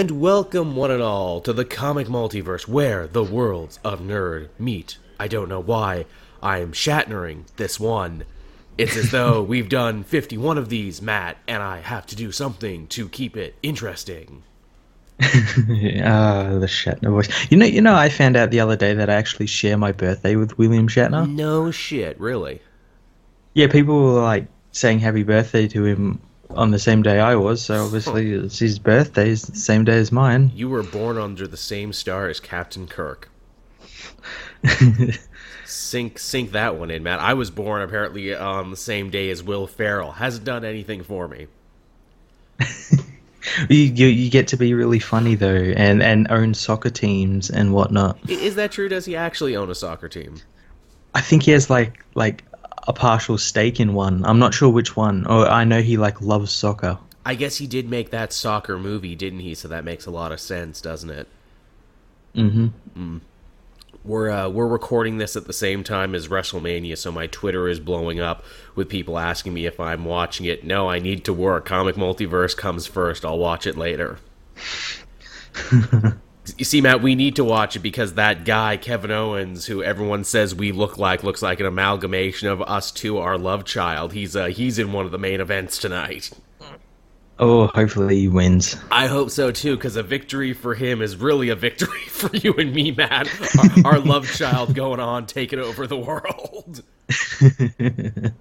And welcome, one and all, to the comic multiverse where the worlds of nerd meet. I don't know why I'm Shatnering this one. It's as though we've done 51 of these, Matt, and I have to do something to keep it interesting. Ah, the Shatner voice. You know, you know, I found out the other day that I actually share my birthday with William Shatner. No shit, really. Yeah, people were like saying happy birthday to him on the same day I was, so obviously it's his birthday is the same day as mine. You were born under the same star as Captain Kirk. Sink, sink that one in, Matt. I was born apparently on the same day as Will Ferrell. Hasn't done anything for me. you, you you get to be really funny though, and and own soccer teams and whatnot. Is that true? Does he actually own a soccer team? I think he has like like a partial stake in one. I'm not sure which one. Or I know he like loves soccer. I guess he did make that soccer movie, didn't he? So that makes a lot of sense, doesn't it? Mm-hmm. We're uh, we're recording this at the same time as WrestleMania, so my Twitter is blowing up with people asking me if I'm watching it. No, I need to work. Comic Multiverse comes first. I'll watch it later. you see, Matt, we need to watch it because that guy Kevin Owens, who everyone says we look like, looks like an amalgamation of us two, our love child. He's uh, he's in one of the main events tonight. Oh, hopefully he wins. I hope so too, because a victory for him is really a victory for you and me, Matt. Our, our love child going on, taking over the world.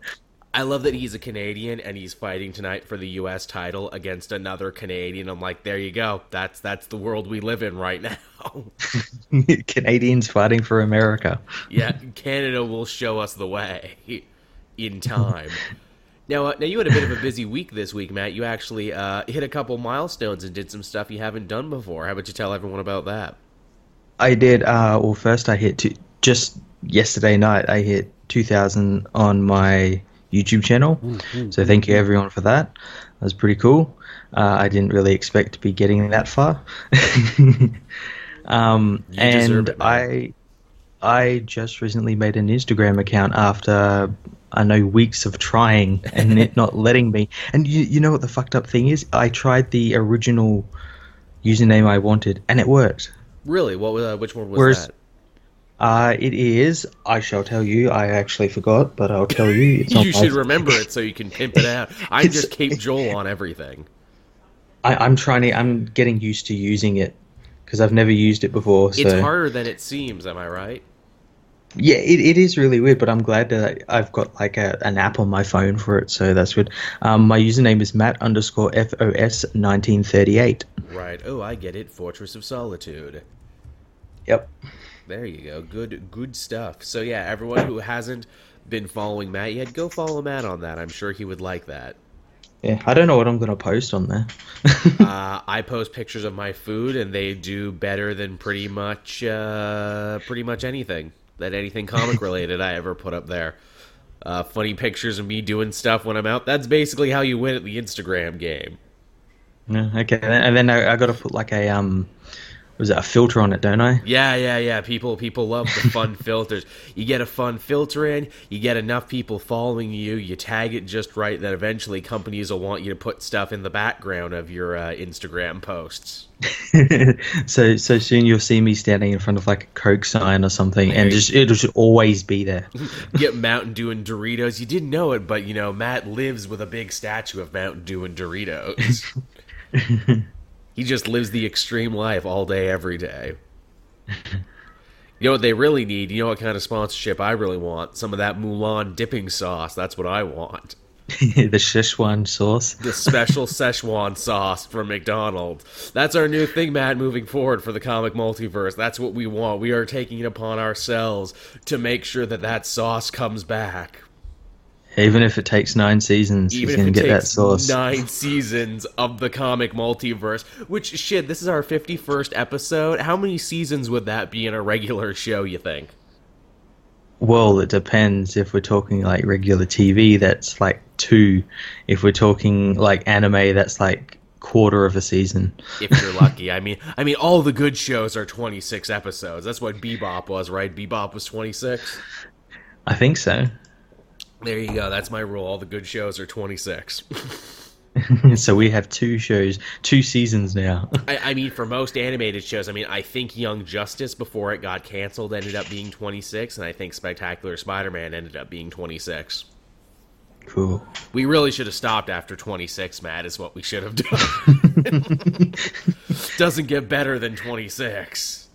I love that he's a Canadian and he's fighting tonight for the U.S. title against another Canadian. I'm like, there you go. That's that's the world we live in right now. Canadians fighting for America. yeah, Canada will show us the way in time. Now, uh, now you had a bit of a busy week this week, Matt. You actually uh, hit a couple milestones and did some stuff you haven't done before. How about you tell everyone about that? I did. Uh, well, first I hit two, just yesterday night. I hit 2,000 on my YouTube channel. So thank you everyone for that. That was pretty cool. Uh, I didn't really expect to be getting that far. um, and it. I, I just recently made an Instagram account after I know weeks of trying and it not letting me. And you, you know what the fucked up thing is? I tried the original username I wanted and it worked. Really? What was uh, which one was Whereas- that? Uh, it is. I shall tell you. I actually forgot, but I'll tell you. You should remember it so you can pimp it out. I just keep Joel on everything. I, I'm trying to. I'm getting used to using it because I've never used it before. So It's harder than it seems. Am I right? yeah, it, it is really weird. But I'm glad that I've got like a, an app on my phone for it. So that's good. Um, my username is Matt underscore FOS 1938. Right. Oh, I get it. Fortress of Solitude. Yep. There you go. Good, good stuff. So yeah, everyone who hasn't been following Matt yet, go follow Matt on that. I'm sure he would like that. Yeah. I don't know what I'm gonna post on there. Uh, I post pictures of my food, and they do better than pretty much, uh, pretty much anything that anything comic related I ever put up there. Uh, funny pictures of me doing stuff when I'm out. That's basically how you win at the Instagram game. Yeah, okay. And then I, I got to put like a um, was it a filter on it? Don't I? Yeah, yeah, yeah. People people love the fun filters. You get a fun filter in, you get enough people following you, you tag it just right that eventually companies will want you to put stuff in the background of your uh, Instagram posts. so so soon you'll see me standing in front of like a Coke sign or something, and just it'll just always be there. Get Mountain Dew and Doritos. You didn't know it, but you know Matt lives with a big statue of Mountain Dew and Doritos. He just lives the extreme life all day, every day. You know what they really need? You know what kind of sponsorship I really want? Some of that Mulan dipping sauce. That's what I want. the Szechuan sauce. The special Szechuan sauce from McDonald's. That's our new thing, Matt, moving forward for the comic multiverse. That's what we want. We are taking it upon ourselves to make sure that that sauce comes back. Even if it takes nine seasons, Even if gonna it get that takes sauce. nine seasons of the comic multiverse, which shit, this is our fifty-first episode. How many seasons would that be in a regular show? You think? Well, it depends. If we're talking like regular TV, that's like two. If we're talking like anime, that's like quarter of a season. If you're lucky, I mean, I mean, all the good shows are twenty-six episodes. That's what Bebop was, right? Bebop was twenty-six. I think so. There you go. That's my rule. All the good shows are twenty-six. so we have two shows, two seasons now. I, I mean, for most animated shows, I mean, I think Young Justice before it got canceled ended up being 26, and I think Spectacular Spider-Man ended up being 26. cool. We really should have stopped after 26, Matt, is what we should have done. Doesn't get better than 26.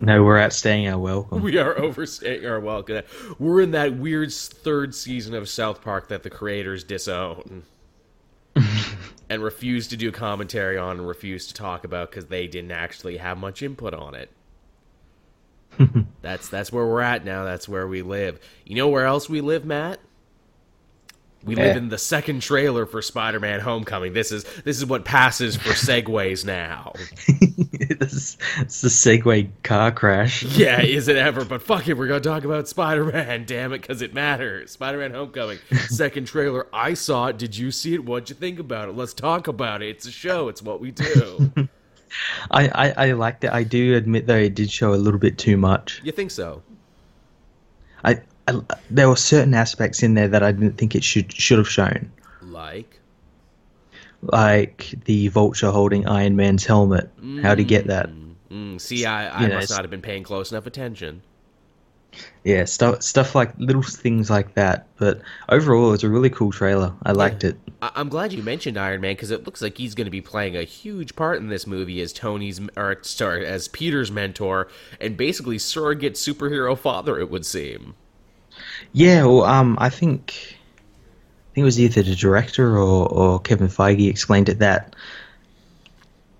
No, we're outstaying our welcome. We are overstaying our welcome. We're in that weird third season of South Park that the creators disown and refuse to do commentary on and refuse to talk about because they didn't actually have much input on it. that's that's where we're at now. That's where we live. You know where else we live, Matt? We live Eh. in the second trailer for Spider-Man: Homecoming. This is this is what passes for segues now. is it's the Segway car crash. Yeah, is it ever? But fuck it, we're gonna talk about Spider-Man. Damn it, because it matters. Spider-Man: Homecoming, second trailer. I saw it. Did you see it? What'd you think about it? Let's talk about it. It's a show. It's what we do. I, I, I liked it. I do admit though it did show a little bit too much. you think so? I, I there were certain aspects in there that I didn't think it should should have shown, Like, like the Vulture holding Iron Man's helmet. How'd he get that? mm, see, I, I You must know, not have been paying close enough attention. Yeah, stuff stuff like little things like that. But overall, it's a really cool trailer. I liked it. I- I'm glad you mentioned Iron Man because it looks like he's going to be playing a huge part in this movie as Tony's, or sorry, as Peter's mentor and basically surrogate superhero father. It would seem. Yeah, well, um, I think I think it was either the director or, or Kevin Feige explained it that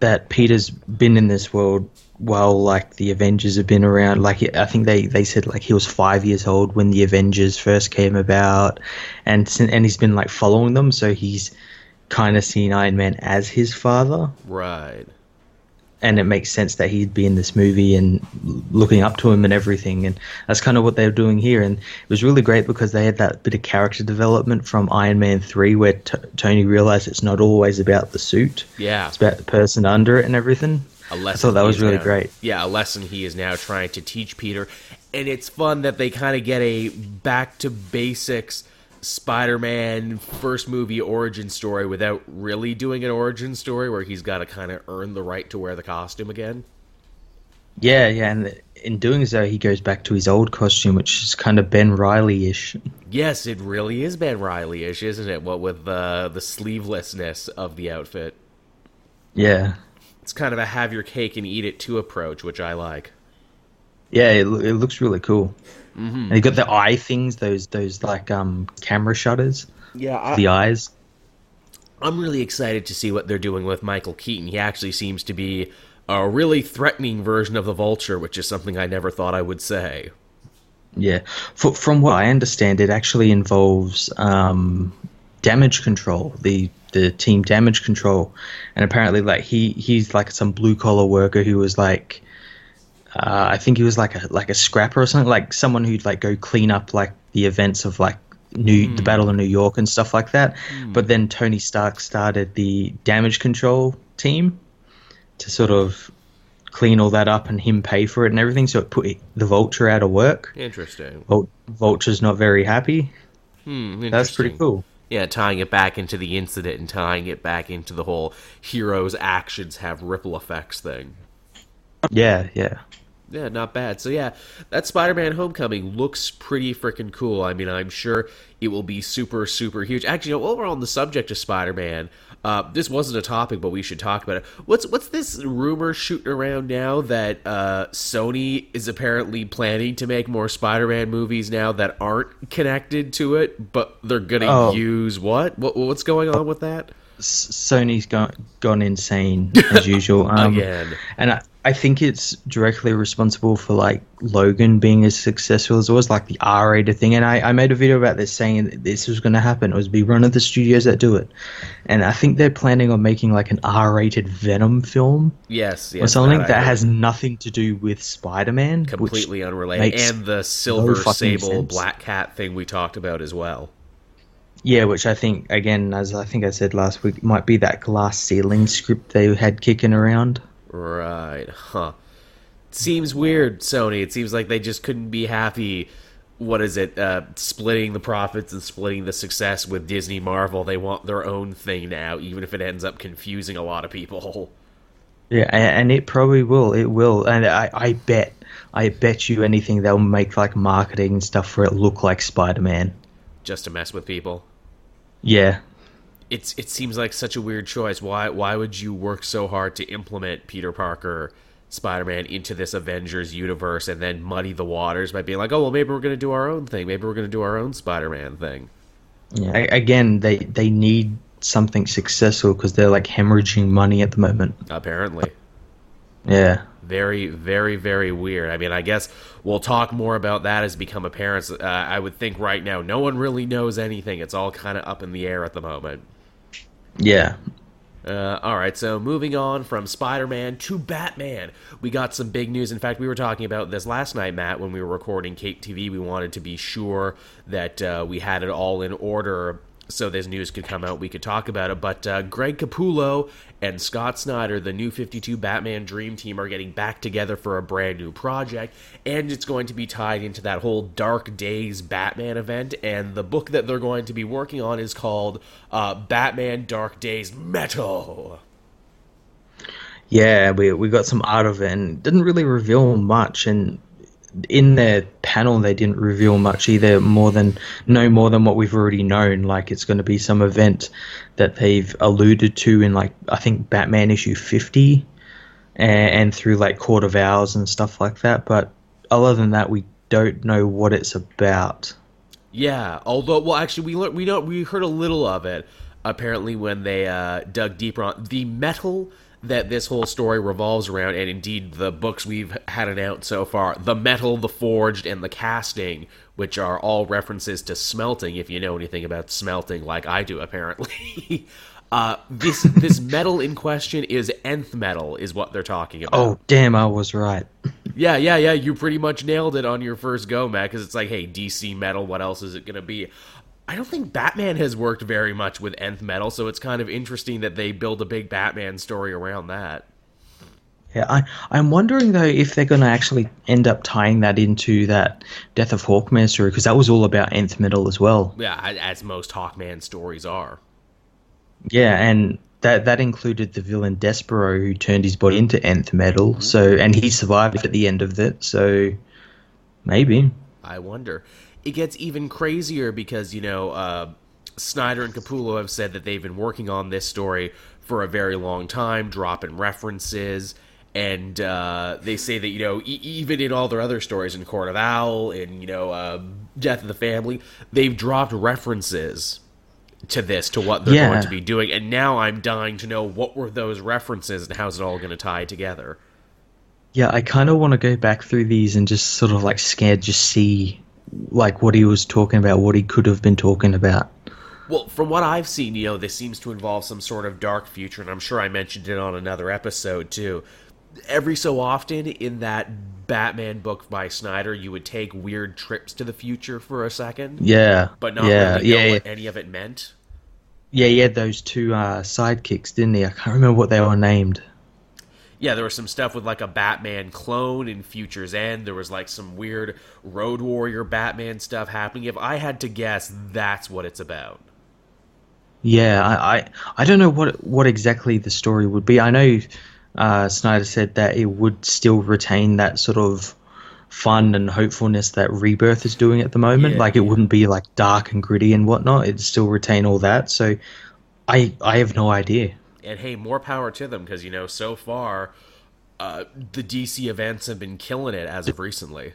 that Peter's been in this world while like the Avengers have been around. Like I think they, they said like he was five years old when the Avengers first came about, and and he's been like following them. So he's kind of seen Iron Man as his father, Right. And it makes sense that he'd be in this movie and looking up to him and everything. And that's kind of what they were doing here. And it was really great because they had that bit of character development from Iron Man 3 where t- Tony realized it's not always about the suit, Yeah. it's about the person under it and everything. A I lesson thought that was really now- great. Yeah, a lesson he is now trying to teach Peter. And it's fun that they kind of get a back to basics Spider Man first movie origin story without really doing an origin story where he's got to kind of earn the right to wear the costume again. Yeah, yeah. And in doing so, he goes back to his old costume, which is kind of Ben Reilly ish. Yes, it really is Ben Reilly ish, isn't it? What with the, the sleevelessness of the outfit. Yeah. It's kind of a have your cake and eat it too approach, which I like. Yeah, it, it looks really cool. Mm-hmm. And he got the eye things, those those like um camera shutters, Yeah, the eyes. I'm really excited to see what they're doing with Michael Keaton. He actually seems to be a really threatening version of the Vulture, which is something I never thought I would say. Yeah, For, from what I understand, it actually involves um, damage control. The the team damage control, and apparently, like he he's like some blue collar worker who was like, uh, I think he was like a like a scrapper or something, like someone who'd like go clean up like the events of like New the Battle of New York and stuff like that. But then Tony Stark started the damage control team to sort of clean all that up and him pay for it and everything. So it put the Vulture out of work. Interesting. Vul- Vulture's not very happy. Hmm, That's pretty cool. Yeah, tying it back into the incident and tying it back into the whole heroes' actions have ripple effects thing. Yeah, yeah. Yeah, not bad. So yeah, that Spider-Man Homecoming looks pretty freaking cool. I mean, I'm sure it will be super, super huge. Actually, you know, while we're on the subject of Spider-Man, uh, this wasn't a topic, but we should talk about it. What's what's this rumor shooting around now that uh, Sony is apparently planning to make more Spider-Man movies now that aren't connected to it, but they're gonna Oh. use what? what? What's going on with that? S- Sony's gone gone insane as usual. Um, Again. and I, I think it's directly responsible for like Logan being as successful as it was, like the R-rated thing. And I, I made a video about this saying that this was going to happen. It was be one of the studios that do it, and I think they're planning on making like an R-rated Venom film Yes, yes. or something I that has nothing to do with Spider-Man. completely unrelated, and the silver fucking sable sense. black cat thing we talked about as well. Yeah, which I think, again, as I think I said last week, might be that glass ceiling script they had kicking around. Right, huh? Seems weird, Sony. It seems like they just couldn't be happy what is it? Uh, splitting the profits and splitting the success with Disney Marvel. They want their own thing now, even if it ends up confusing a lot of people. Yeah, and it probably will. It will, and I, I bet, I bet you anything they'll make like marketing and stuff for it look like Spider Man. Just to mess with people. Yeah. It's it seems like such a weird choice. Why why would you work so hard to implement Peter Parker? Spider-Man into this Avengers universe and then muddy the waters by being like, "Oh, well, maybe we're going to do our own thing. Maybe we're going to do our own Spider-Man thing." Yeah. Again, they they need something successful because they're like hemorrhaging money at the moment. Apparently. Yeah. Very, very, very weird. I mean, I guess we'll talk more about that as become apparent. Uh, I would think right now, no one really knows anything. It's all kind of up in the air at the moment. Yeah. Uh, all right, so moving on from Spider Man to Batman, we got some big news. In fact, we were talking about this last night, Matt, when we were recording Cape TV. We wanted to be sure that uh, we had it all in order so this news could come out, we could talk about it. But uh, Greg Capullo and Scott Snyder, the new 52 Batman Dream Team, are getting back together for a brand new project, and it's going to be tied into that whole Dark Days Batman event. And the book that they're going to be working on is called uh, Batman Dark Days Metal. Yeah, we we got some art of it, and didn't really reveal much. And in their panel they didn't reveal much either more than no more than what we've already known. Like it's going to be some event that they've alluded to in like i think batman issue 50 and, and through like court of owls and stuff like that. But other than that we don't know what it's about. Yeah although well actually we learned we know we heard a little of it apparently when they uh, dug deeper on the metal that this whole story revolves around, and indeed the books we've had announced so far the metal, the forged, and the casting, which are all references to smelting, if you know anything about smelting, like I do apparently. uh, this this metal in question is nth metal, is what they're talking about. Oh, damn, I was right. yeah, yeah, yeah. You pretty much nailed it on your first go, Matt, because it's like, hey, DC metal, what else is it going to be? I don't think Batman has worked very much with nth metal, so it's kind of interesting that they build a big Batman story around that. Yeah, I, I'm wondering though if they're going to actually end up tying that into that Death of Hawkman story because that was all about nth metal as well. Yeah, as most Hawkman stories are. Yeah, and that that included the villain Despero who turned his body into nth metal. Mm-hmm. So and he survived at the end of it. So maybe. I wonder it gets even crazier because you know uh, Snyder and Capullo have said that they've been working on this story for a very long time, dropping references, and uh, they say that you know e- even in all their other stories in Court of Owl and you know uh, Death of the Family, they've dropped references to this to what they're yeah. going to be doing, and now I'm dying to know what were those references and how's it all going to tie together. Yeah, I kind of want to go back through these and just sort of like scared, just see like what he was talking about, what he could have been talking about. Well, from what I've seen, you know, this seems to involve some sort of dark future, and I'm sure I mentioned it on another episode too. Every so often in that Batman book by Snyder, you would take weird trips to the future for a second. Yeah. But not yeah, really know yeah, what any of it meant. Yeah, he had those two uh, sidekicks, didn't he? I can't remember what they were named yeah, there was some stuff with like a Batman clone in Future's End. There was like some weird Road Warrior Batman stuff happening. If I had to guess, that's what it's about. Yeah, I I, I don't know what what exactly the story would be. I know uh, Snyder said that it would still retain that sort of fun and hopefulness that Rebirth is doing at the moment. Yeah, like it yeah. wouldn't be like dark and gritty and whatnot. It'd still retain all that. So I I have no idea and hey, more power to them because you know so far uh, the DC events have been killing it as of recently.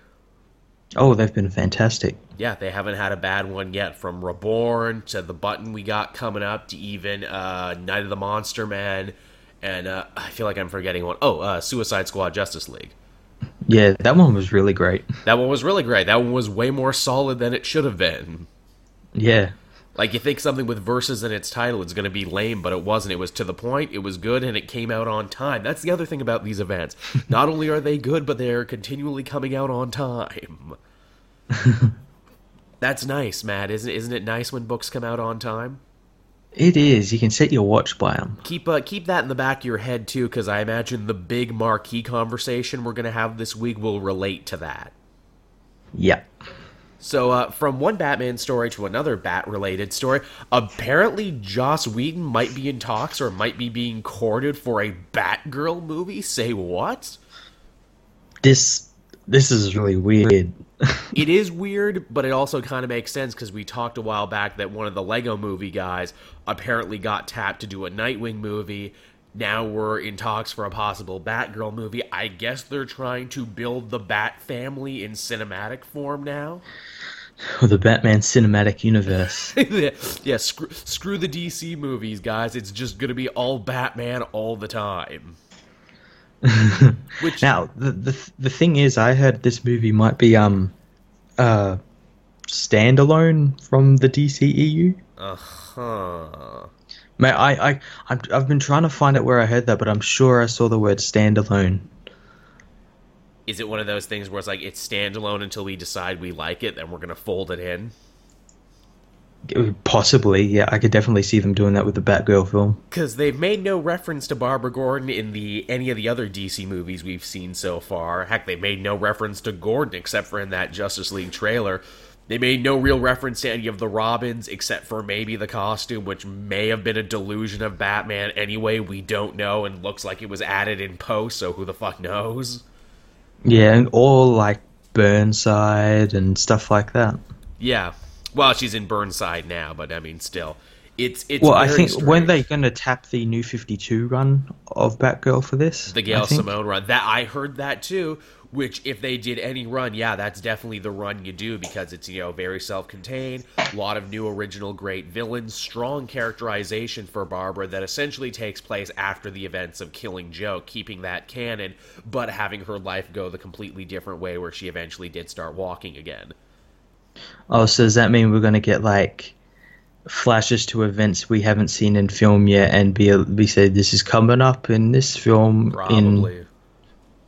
Oh, they've been fantastic. Yeah, they haven't had a bad one yet. From Reborn to the button we got coming up to even uh, Night of the Monster Man, and uh, I feel like I'm forgetting one. Oh, uh, Suicide Squad Justice League. Yeah, that one was really great. That one was really great. That one was way more solid than it should have been. Yeah. Like you think something with verses in its title is going to be lame, but it wasn't. It was to the point. It was good, and it came out on time. That's the other thing about these events. Not only are they good, but they are continually coming out on time. That's nice, Matt. Isn't isn't it nice when books come out on time? It is. You can set your watch by them. Keep uh, keep that in the back of your head too, because I imagine the big marquee conversation we're going to have this week will relate to that. Yep. So, uh, from one Batman story to another Bat related story, apparently Joss Whedon might be in talks or might be being courted for a Batgirl movie. Say what? This this is really weird. it is weird, but it also kind of makes sense because we talked a while back that one of the Lego movie guys apparently got tapped to do a Nightwing movie. Now we're in talks for a possible Batgirl movie. I guess they're trying to build the Bat family in cinematic form now. the Batman cinematic universe. yeah, screw, screw the DC movies, guys. It's just going to be all Batman all the time. Which now the, the the thing is, I heard this movie might be um uh standalone from the DCEU. Uh huh. Man, I I i have been trying to find out where I heard that, but I'm sure I saw the word standalone is it one of those things where it's like it's standalone until we decide we like it, then we're gonna fold it in? Possibly, yeah. I could definitely see them doing that with the Batgirl film. Because they've made no reference to Barbara Gordon in the any of the other DC movies we've seen so far. Heck, they made no reference to Gordon except for in that Justice League trailer. They made no real reference to any of the Robins except for maybe the costume, which may have been a delusion of Batman anyway. We don't know, and looks like it was added in post, so who the fuck knows? Yeah, and all like Burnside and stuff like that. Yeah. Well, she's in Burnside now, but I mean, still, it's it's. Well, I think strange. when they going to tap the new Fifty Two run of Batgirl for this, the Gail Simone run. That I heard that too. Which, if they did any run, yeah, that's definitely the run you do because it's, you know, very self contained, a lot of new original great villains, strong characterization for Barbara that essentially takes place after the events of Killing Joke, keeping that canon, but having her life go the completely different way where she eventually did start walking again. Oh, so does that mean we're going to get, like, flashes to events we haven't seen in film yet and be, be said this is coming up in this film Probably. in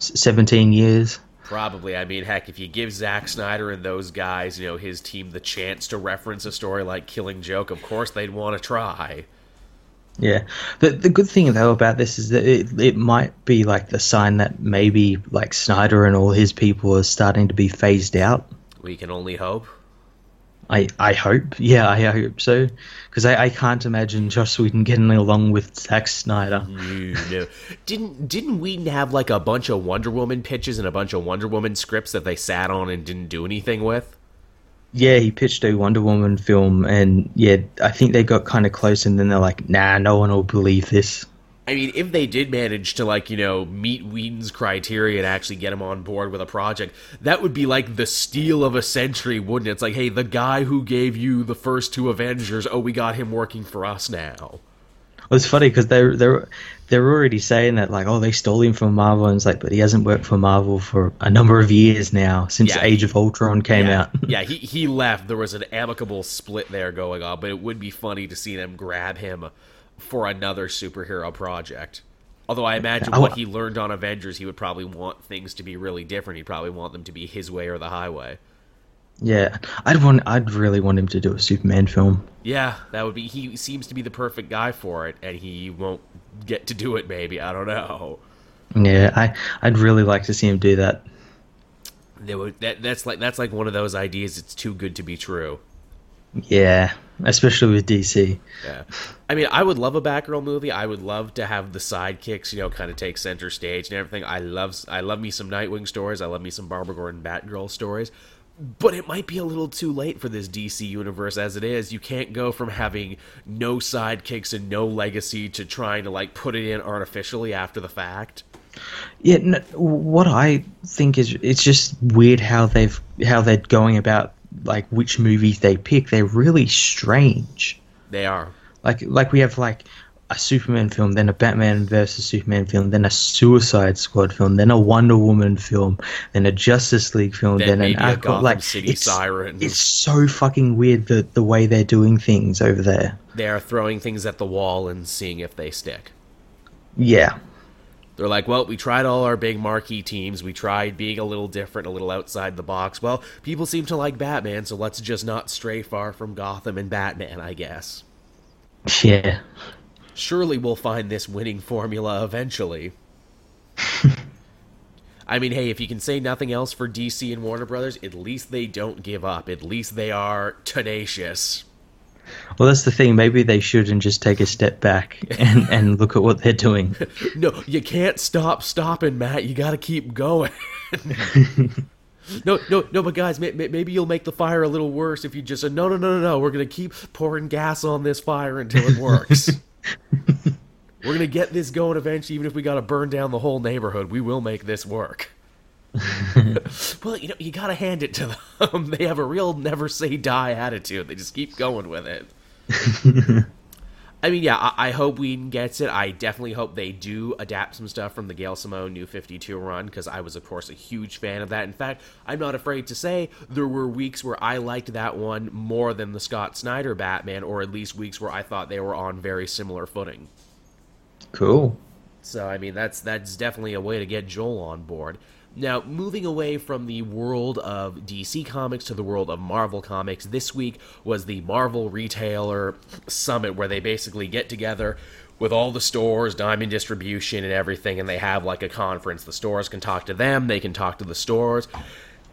17 years. Probably. I mean, heck, if you give Zack Snyder and those guys, you know, his team the chance to reference a story like Killing Joke, of course they'd want to try. Yeah. The the good thing though about this is that it it might be like the sign that maybe like Snyder and all his people are starting to be phased out. We can only hope. I, I hope. Yeah, I hope so. Because I, I can't imagine Joss Whedon getting along with Zack Snyder. No, no. Didn't didn't Whedon have like a bunch of Wonder Woman pitches and a bunch of Wonder Woman scripts that they sat on and didn't do anything with? Yeah, he pitched a Wonder Woman film, and yeah, I think they got kind of close, and then they're like, "Nah, no one will believe this." I mean, if they did manage to like you know meet Whedon's criteria and actually get him on board with a project, that would be like the steal of a century, wouldn't it? It's like, hey, the guy who gave you the first two Avengers, oh, we got him working for us now. Well, it's funny because they're they're they're already saying that like, oh, they stole him from Marvel, and it's like, but he hasn't worked for Marvel for a number of years now since yeah, Age of Ultron came yeah, out. yeah, he he left. There was an amicable split there going on, but it would be funny to see them grab him for another superhero project. Although I imagine oh. what he learned on Avengers, he would probably want things to be really different. He'd probably want them to be his way or the highway. Yeah, I'd want. I'd really want him to do a Superman film. Yeah, that would be. He seems to be the perfect guy for it, and he won't get to do it. Maybe I don't know. Yeah, I. I'd really like to see him do that. Would, that that's like that's like one of those ideas. It's too good to be true. Yeah, especially with DC. Yeah, I mean, I would love a Batgirl movie. I would love to have the sidekicks, you know, kind of take center stage and everything. I love, I love me some Nightwing stories. I love me some Barbara Gordon Batgirl stories. But it might be a little too late for this DC universe as it is. You can't go from having no sidekicks and no legacy to trying to like put it in artificially after the fact. Yeah, no, what I think is it's just weird how they've how they're going about like which movies they pick. They're really strange. They are. Like like we have like a Superman film, then a Batman versus Superman film, then a Suicide Squad film, then a Wonder Woman film, then a Justice League film, then, then an Aqua. Like City it's, Siren. It's so fucking weird the the way they're doing things over there. They are throwing things at the wall and seeing if they stick. Yeah. They're like, well, we tried all our big marquee teams. We tried being a little different, a little outside the box. Well, people seem to like Batman, so let's just not stray far from Gotham and Batman, I guess. Yeah. Surely we'll find this winning formula eventually. I mean, hey, if you can say nothing else for DC and Warner Brothers, at least they don't give up. At least they are tenacious. Well, that's the thing. Maybe they shouldn't just take a step back and, and look at what they're doing. No, you can't stop stopping, Matt. You got to keep going. no, no, no, but guys, may, may, maybe you'll make the fire a little worse if you just said, no, no, no, no, no. We're going to keep pouring gas on this fire until it works. We're going to get this going eventually, even if we got to burn down the whole neighborhood. We will make this work. well, you know, you got to hand it to them. they have a real never say die attitude. They just keep going with it. I mean, yeah, I, I, hope Whedon gets it. I definitely hope they do adapt some stuff from the Gail Simone New 52 run, because I was, of course, a huge fan of that. In fact, I'm not afraid to say there were weeks where I liked that one more than the Scott Snyder Batman, or at least weeks where I thought they were on very similar footing. Cool. So, I mean, that's that's definitely a way to get Joel on board. Now, moving away from the world of DC Comics to the world of Marvel Comics, this week was the Marvel Retailer Summit where they basically get together with all the stores, Diamond Distribution, and everything, and they have like a conference. The stores can talk to them, they can talk to the stores.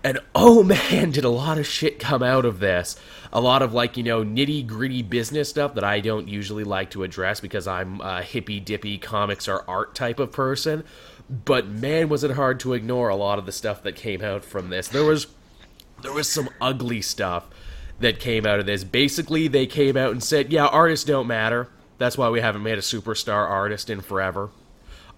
And oh man, did a lot of shit come out of this. A lot of like, you know, nitty gritty business stuff that I don't usually like to address because I'm a hippy dippy comics or art type of person but man, was it hard to ignore a lot of the stuff that came out from this. There was there was some ugly stuff that came out of this. Basically, they came out and said, "Yeah, artists don't matter. That's why we haven't made a superstar artist in forever."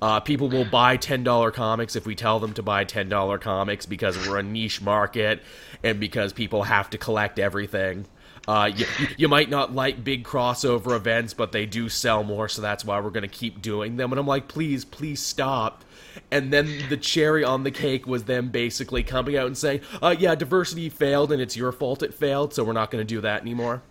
Uh, people will buy $10 comics if we tell them to buy $10 comics because we're a niche market and because people have to collect everything. Uh, you, you might not like big crossover events, but they do sell more, so that's why we're going to keep doing them. And I'm like, please, please stop and then the cherry on the cake was them basically coming out and saying, uh, "Yeah, diversity failed, and it's your fault it failed, so we're not going to do that anymore."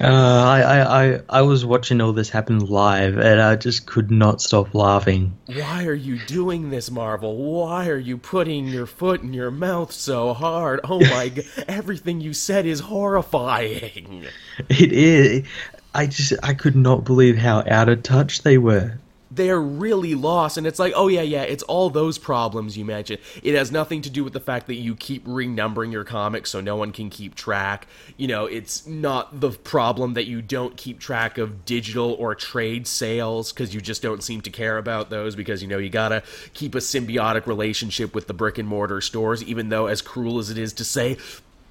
Uh, I, I, I was watching all this happen live, and I just could not stop laughing. Why are you doing this, Marvel? Why are you putting your foot in your mouth so hard? Oh my god! Everything you said is horrifying. It is. I just I could not believe how out of touch they were they're really lost and it's like oh yeah yeah it's all those problems you mentioned it has nothing to do with the fact that you keep renumbering your comics so no one can keep track you know it's not the problem that you don't keep track of digital or trade sales because you just don't seem to care about those because you know you gotta keep a symbiotic relationship with the brick and mortar stores even though as cruel as it is to say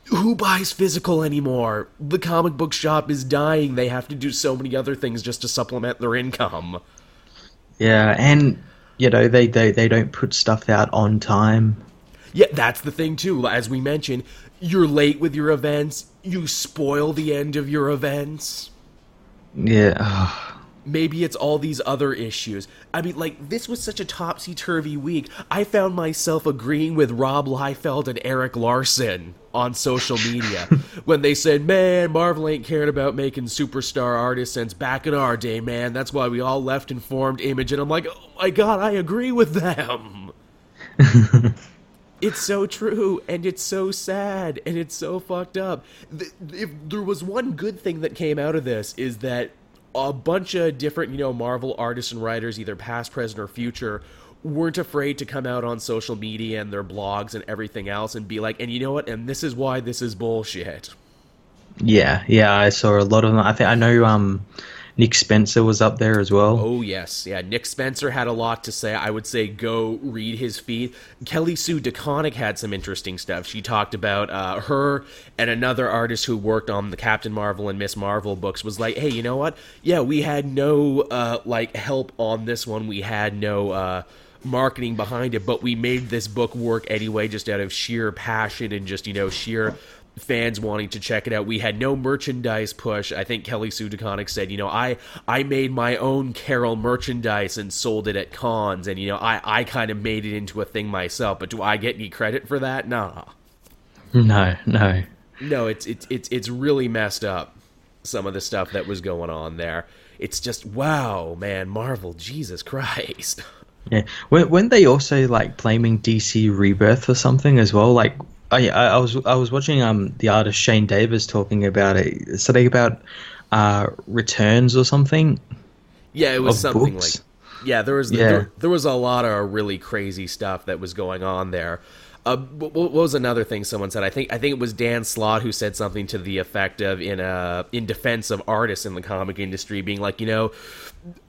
who buys physical anymore? The comic book shop is dying. They have to do so many other things just to supplement their income. Yeah, and you know they, they, they don't put stuff out on time. Yeah, that's the thing too. As we mentioned, you're late with your events. You spoil the end of your events. Yeah. Maybe it's all these other issues. I mean, like, this was such a topsy turvy week. I found myself agreeing with Rob Liefeld and Erik Larsen on social media when they said, "Man, Marvel ain't cared about making superstar artists since back in our day, man. That's why we all left informed image." And I'm like, "Oh my god, I agree with them." it's so true and it's so sad and it's so fucked up. If there was one good thing that came out of this is that a bunch of different, you know, Marvel artists and writers, either past, present, or future, weren't afraid to come out on social media and their blogs and everything else and be like, and you know what? And this is why this is bullshit. Yeah, yeah, I saw a lot of them. I think I know um Nick Spencer was up there as well. Oh yes, yeah. Nick Spencer had a lot to say. I would say go read his feed. Kelly Sue DeConnick had some interesting stuff. She talked about uh, her and another artist who worked on the Captain Marvel and Miss Marvel books. Was like, hey, you know what? Yeah, we had no uh, like help on this one. We had no. Uh, marketing behind it, but we made this book work anyway, just out of sheer passion and just, you know, sheer fans wanting to check it out. We had no merchandise push. I think Kelly Sue DeConnick said, you know, I I made my own Carol merchandise and sold it at cons, and you know, I I kind of made it into a thing myself. But do I get any credit for that? Nah. No, no, no. It's it's it's it's really messed up. Some of the stuff that was going on there. It's just wow, man. Marvel, Jesus Christ. Yeah, when when they also like blaming DC Rebirth or something as well, like I, I was I was watching um the artist Shane Davis talking about it something about uh returns or something. Yeah, it was something books. like Yeah, there was Yeah. There, there was a lot of really crazy stuff that was going on there. Uh, what, what was another thing someone said? I think I think it was Dan Slott who said something to the effect of in uh in defense of artists in the comic industry, being like, you know,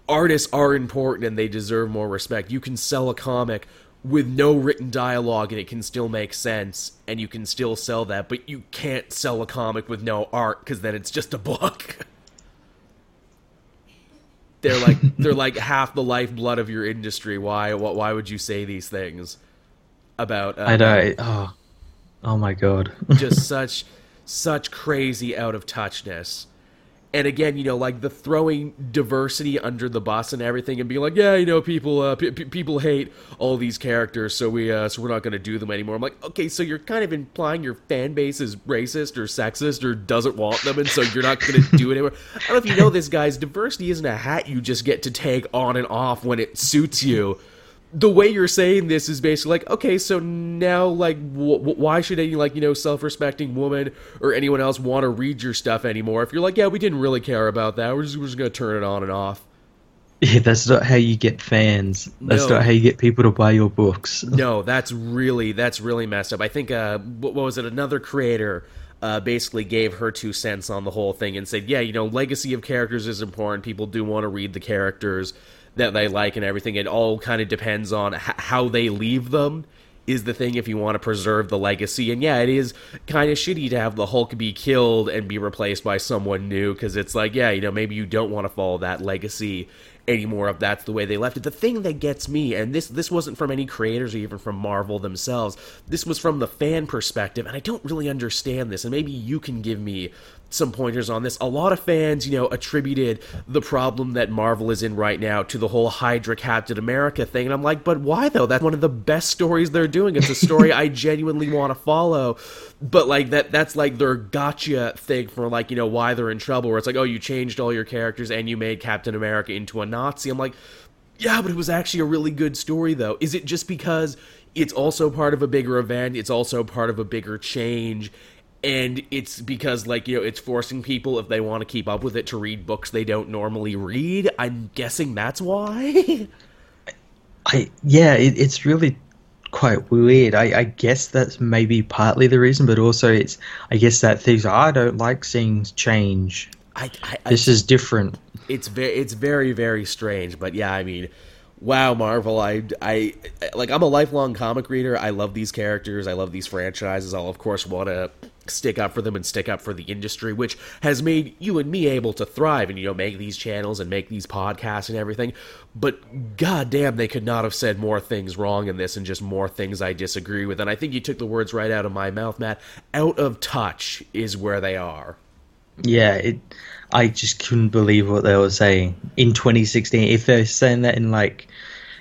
artists are important and they deserve more respect. You can sell a comic with no written dialogue and it can still make sense and you can still sell that, but you can't sell a comic with no art because then it's just a book. they're like they're like half the lifeblood of your industry. Why what why would you say these things about uh, I know. Oh, oh my god. just such such crazy out of touchness. And again, you know, like the throwing diversity under the bus and everything, and being like, yeah, you know, people, uh, p- people hate all these characters, so we, uh, so we're not going to do them anymore. I'm like, okay, so you're kind of implying your fan base is racist or sexist or doesn't want them, and so you're not going to do it anymore. I don't know if you know this, guys. Diversity isn't a hat you just get to take on and off when it suits you the way you're saying this is basically like, okay, so now, like, wh- wh- why should any, like, you know, self respecting woman or anyone else want to read your stuff anymore? If you're like, yeah, we didn't really care about that, we're just, we're just going to turn it on and off. Yeah, that's not how you get fans. That's No. not how you get people to buy your books. No, that's really, that's really messed up. I think, uh, what, what was it? Another creator. Uh, basically gave her two cents on the whole thing and said, "Yeah, you know, legacy of characters is important. People do want to read the characters that they like and everything. It all kind of depends on h- how they leave them." Is the thing if you want to preserve the legacy, and yeah, it is kind of shitty to have the Hulk be killed and be replaced by someone new because it's like, yeah, you know, maybe you don't want to follow that legacy anymore if that's the way they left it. The thing that gets me, and this this wasn't from any creators or even from Marvel themselves, this was from the fan perspective, and I don't really understand this, and maybe you can give me some pointers on this. A lot of fans, you know, attributed the problem that Marvel is in right now to the whole Hydra Captain America thing, and I'm like, but why though? That's one of the best stories they're doing. It's a story I genuinely want to follow, but like that that's like their gotcha thing for like you know why they're in trouble. Where it's like, oh, you changed all your characters and you made Captain America into a Nazi. I'm like, yeah, but it was actually a really good story, though. Is it just because it's also part of a bigger event? It's also part of a bigger change, and it's because, like, you know, it's forcing people, if they want to keep up with it, to read books they don't normally read? I'm guessing that's why. I yeah, it, it's really quite weird. I, I guess that's maybe partly the reason, but also it's I guess that things I don't like seeing change. I, I, I This is different. it's very it's very very strange but yeah i mean wow marvel I, I like i'm a lifelong comic reader i love these characters i love these franchises i'll of course want to stick up for them and stick up for the industry which has made you and me able to thrive and you know make these channels and make these podcasts and everything but god damn they could not have said more things wrong in this and just more things i disagree with and i think you took the words right out of my mouth matt out of touch is where they are Yeah, it. I just couldn't believe what they were saying in 2016. If they're saying that in like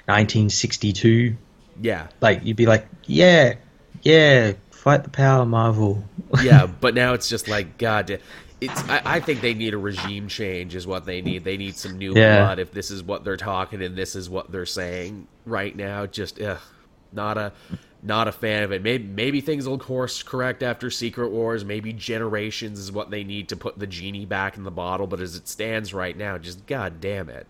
1962, yeah like you'd be like, yeah, yeah, fight the power, Marvel. Yeah, but now it's just like God. It's. I, I think they need a regime change. Is what they need. They need some new Yeah. blood. If this is what they're talking and this is what they're saying right now, just ugh, not a not a fan of it. Maybe maybe things will course correct after Secret Wars. Maybe Generations is what they need to put the genie back in the bottle. But as it stands right now, just God damn it.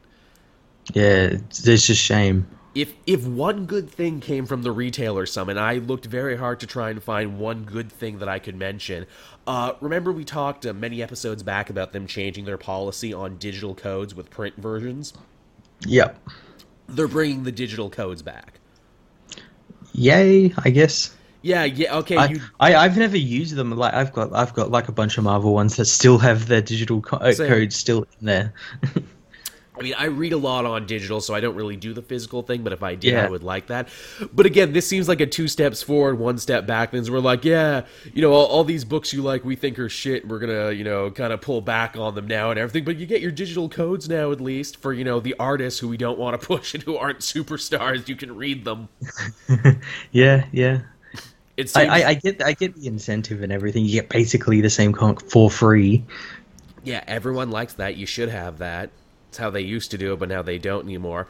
yeah, it's, it's just shame. If if one good thing came from the retailer summit, I looked very hard to try and find one good thing that I could mention. Uh, remember, we talked uh, many episodes back about them changing their policy on digital codes with print versions. Yep. They're bringing the digital codes back. Yay, I guess. Yeah, yeah, okay. I, you, I I've never used them. Like I've got I've got like a bunch of Marvel ones that still have their digital co- Same. code still in there. I mean, I read a lot on digital, so I don't really do the physical thing. But if I did, I would like that. But again, this seems like a two steps forward, one step back. Then we're like, yeah, you know, all, all these books you like, we think are shit. We're gonna, you know, kind of pull back on them now and everything. But you get your digital codes now, at least for you know the artists who we don't want to push and who aren't superstars. You can read them. yeah, yeah. It I, I, I get I get the incentive and everything. You get basically the same comic for free. yeah, everyone likes that. You should have that. It's how they used to do it, but now they don't anymore.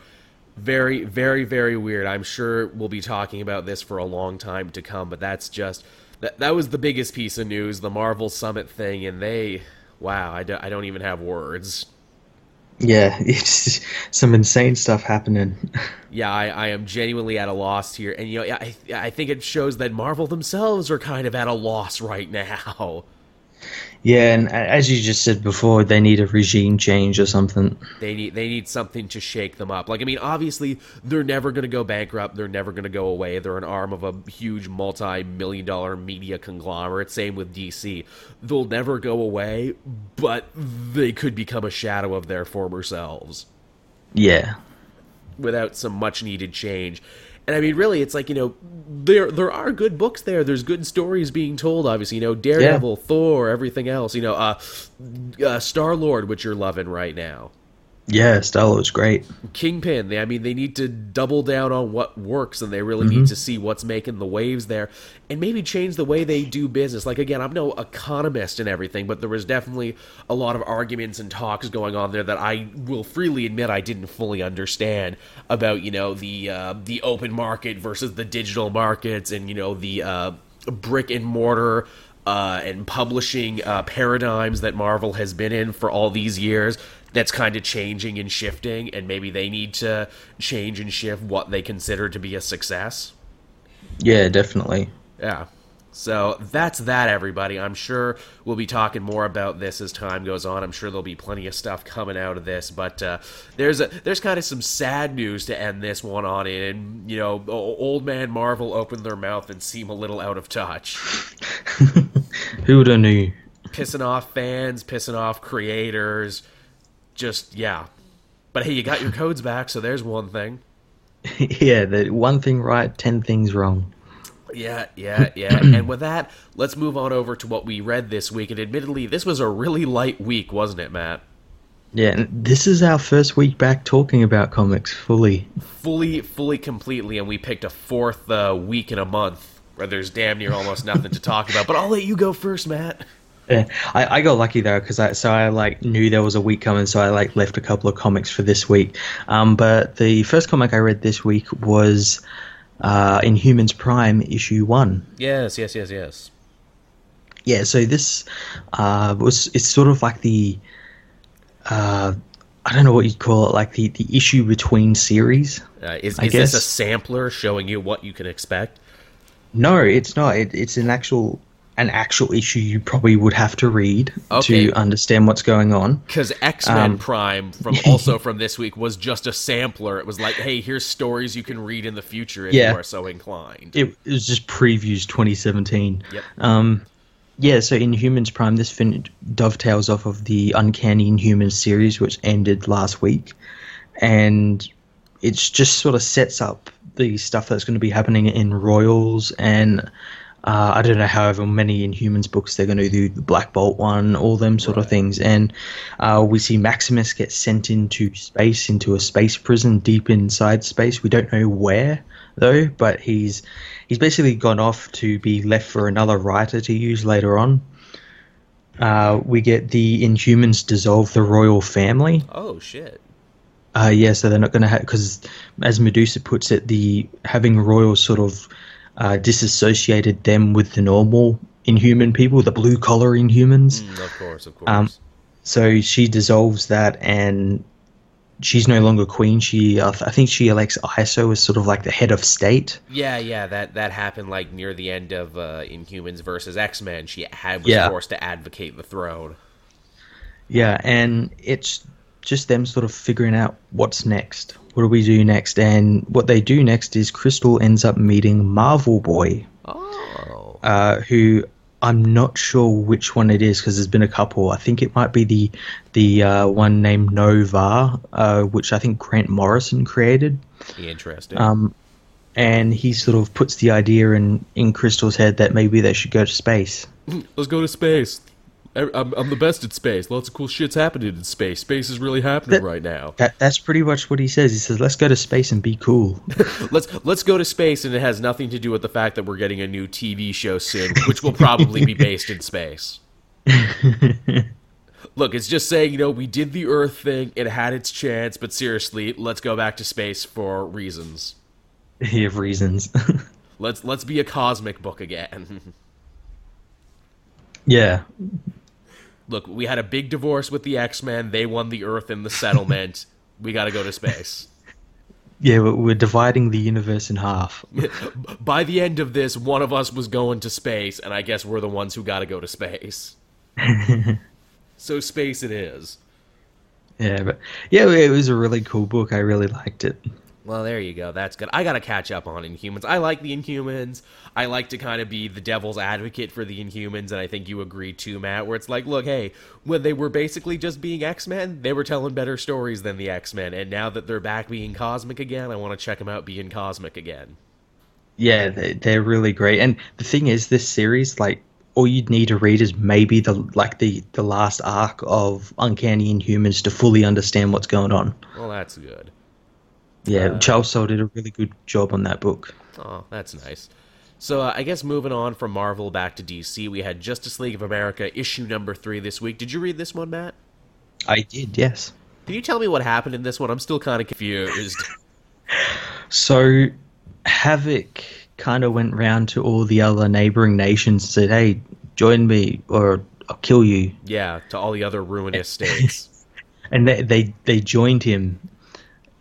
Very, very, very weird. I'm sure we'll be talking about this for a long time to come, but that's just that. That was the biggest piece of news, the Marvel Summit thing, and they, wow, I, do, I don't even have words. Yeah, it's some insane stuff happening. Yeah, I, I am genuinely at a loss here, and you know, I I think it shows that Marvel themselves are kind of at a loss right now. Yeah, and as you just said before, they need a regime change or something. They need they need something to shake them up. Like I mean, obviously they're never going to go bankrupt. They're never going to go away. They're an arm of a huge multi-million dollar media conglomerate. Same with DC. They'll never go away, but they could become a shadow of their former selves. Yeah. Without some much needed change. And I mean, really, it's like you know, there there are good books there. There's good stories being told. Obviously, you know, Daredevil, yeah. Thor, everything else. You know, uh, uh Star Lord, which you're loving right now. Yeah, Stella's great. Kingpin. They, I mean, they need to double down on what works, and they really mm-hmm. need to see what's making the waves there, and maybe change the way they do business. Like again, I'm no economist and everything, but there was definitely a lot of arguments and talks going on there that I will freely admit I didn't fully understand about you know the uh, the open market versus the digital markets, and you know the uh, brick and mortar uh, and publishing uh, paradigms that Marvel has been in for all these years that's kind of changing and shifting, and maybe they need to change and shift what they consider to be a success. Yeah, definitely. Yeah. So that's that, everybody. I'm sure we'll be talking more about this as time goes on. I'm sure there'll be plenty of stuff coming out of this, but uh, there's a, there's kind of some sad news to end this one on. And you know, old man Marvel opened their mouth and seem a little out of touch. Who would have knew? Pissing off fans, pissing off creators just yeah. But hey, you got your codes back, so there's one thing. yeah, the one thing right, ten things wrong. Yeah, yeah, yeah. and with that, let's move on over to what we read this week. And admittedly, this was a really light week, wasn't it, Matt? Yeah, this is our first week back talking about comics fully. Fully, fully, completely, and we picked a fourth uh, week in a month where there's damn near almost nothing to talk about. But I'll let you go first, Matt. Yeah, I, I got lucky though because I so I like knew there was a week coming, so I like left a couple of comics for this week. Um, but the first comic I read this week was uh, Inhumans Prime issue one. Yes, yes, yes, yes. Yeah, so this uh, was it's sort of like the uh, I don't know what you'd call it, like the, the issue between series. Uh, is is this a sampler showing you what you can expect? No, it's not. It, it's an actual an actual issue you probably would have to read okay. to understand what's going on. Because X Men um, Prime, from also from this week, was just a sampler. It was like, hey, here's stories you can read in the future if yeah, you are so inclined. It, it was just previews 2017. Yep. Um, yeah, so Inhumans Prime, this fin- dovetails off of the Uncanny Inhumans series, which ended last week, and it's just sort of sets up the stuff that's going to be happening in Royals and uh, I don't know however many Inhumans books they're going to do the Black Bolt one, all them sort right. of things, and uh, we see Maximus get sent into space, into a space prison deep inside space. We don't know where though, but he's he's basically gone off to be left for another writer to use later on. Uh, we get the Inhumans dissolve the royal family. Oh shit! Uh, yeah, so they're not going to have because, as Medusa puts it, the having royal sort of uh, disassociated them with the normal inhuman people, the blue collar inhumans. Mm, of course, of course. Um, so she dissolves that, and she's no longer queen. She, uh, I think, she elects Iso as sort of like the head of state. Yeah, yeah, that that happened like near the end of uh, Inhumans versus X Men. She had was yeah. forced to advocate the throne. Yeah, and it's just them sort of figuring out what's next. What do we do next? And what they do next is Crystal ends up meeting Marvel Boy. Oh. Uh, who I'm not sure which one it is because there's been a couple. I think it might be the the uh, one named Noh-Varr, uh, which I think Grant Morrison created. Interesting. Um, and he sort of puts the idea in in Crystal's head that maybe they should go to space. Let's go to space. I'm, I'm the best at space. Lots of cool shit's happening in space. Space is really happening that, right now. That, that's pretty much what he says. He says, "Let's go to space and be cool." let's let's go to space, and it has nothing to do with the fact that we're getting a new TV show soon, which will probably be based in space. Look, it's just saying, you know, we did the Earth thing. It had its chance, but seriously, let's go back to space for reasons. You have reasons. let's let's be a cosmic book again. yeah, look, we had a big divorce with the X Men. They won the Earth in the settlement. we got to go to space. Yeah, we're, we're dividing the universe in half. By the end of this, one of us was going to space, and I guess we're the ones who got to go to space. so space it is. Yeah, but yeah, it was a really cool book. I really liked it. Well, there you go. That's good. I got to catch up on Inhumans. I like the Inhumans. I like to kind of be the devil's advocate for the Inhumans, and I think you agree too, Matt, where it's like, look, hey, when they were basically just being X Men, they were telling better stories than the X Men, and now that they're back being cosmic again, I want to check them out being cosmic again. Yeah, they, they're really great. And the thing is, this series, like, all you'd need to read is maybe the like the the last arc of Uncanny Inhumans to fully understand what's going on. Well, that's good. Yeah, Uh, Charles Soule did a really good job on that book. Oh, that's nice. So uh, I guess moving on from Marvel back to DC, we had Justice League of America issue number three this week. Did you read this one, Matt? I did, yes. Can you tell me what happened in this one? I'm still kind of confused. So Havoc kind of went round to all the other neighboring nations and said, "Hey, join me, or I'll kill you." yeah, to all the other ruinous states. And they they, they joined him,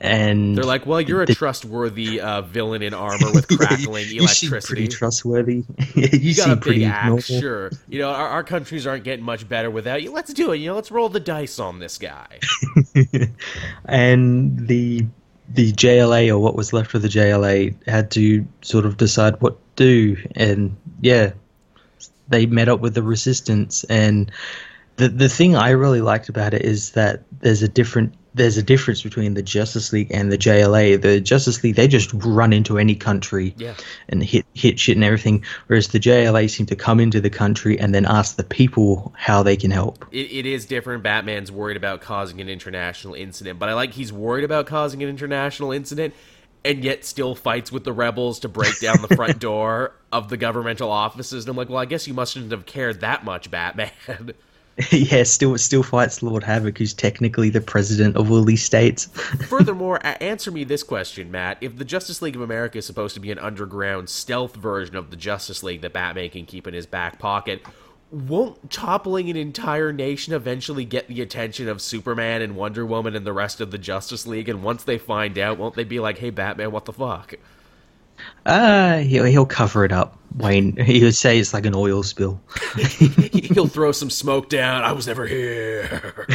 and They're like, well, you're a trustworthy uh, villain in armor with crackling you seem electricity. pretty trustworthy. you, You got seem a big pretty axe, normal. sure. You know, our, our countries aren't getting much better without you. Let's do it. You know, let's roll the dice on this guy. and the the JLA or what was left of the JLA had to sort of decide what to do and yeah they met up with the resistance and the the thing I really liked about it is that there's a different there's a difference between the Justice League and the JLA. The Justice League they just run into any country Yeah. and hit hit shit and everything, whereas the JLA seem to come into the country and then ask the people how they can help. It, it is different. Batman's worried about causing an international incident, but I like he's worried about causing an international incident and yet still fights with the rebels to break down the front door of the governmental offices. And I'm like, well, I guess you mustn't have cared that much, Batman. yeah, still still fights Lord Havoc, who's technically the president of all these states. Furthermore, answer me this question, Matt. If the Justice League of America is supposed to be an underground stealth version of the Justice League that Batman can keep in his back pocket, won't toppling an entire nation eventually get the attention of Superman and Wonder Woman and the rest of the Justice League? And once they find out, won't they be like, hey, Batman, what the fuck? Ah, he'll he'll cover it up. Wayne, he would say it's like an oil spill. He'll throw some smoke down. I was never here.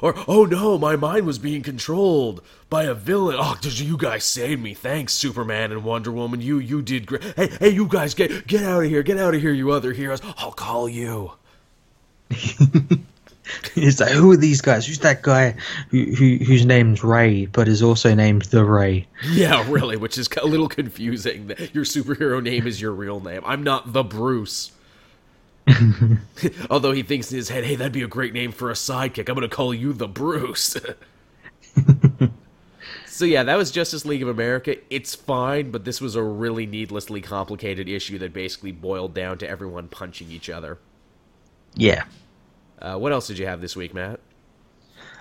or, oh no, my mind was being controlled by a villain. Oh, did you guys save me? Thanks, Superman and Wonder Woman. You you did great. Hey hey, you guys get get out of here. Get out of here, you other heroes. I'll call you. He's like, who are these guys? Who's that guy who, who whose name's Ray, but is also named the Ray? Yeah, really, which is a little confusing. That your superhero name is your real name. I'm not the Bruce. Although he thinks in his head, hey, that'd be a great name for a sidekick. I'm going to call you the Bruce. so, yeah, that was Justice League of America. It's fine, but this was a really needlessly complicated issue that basically boiled down to everyone punching each other. Yeah. Uh, what else did you have this week, Matt?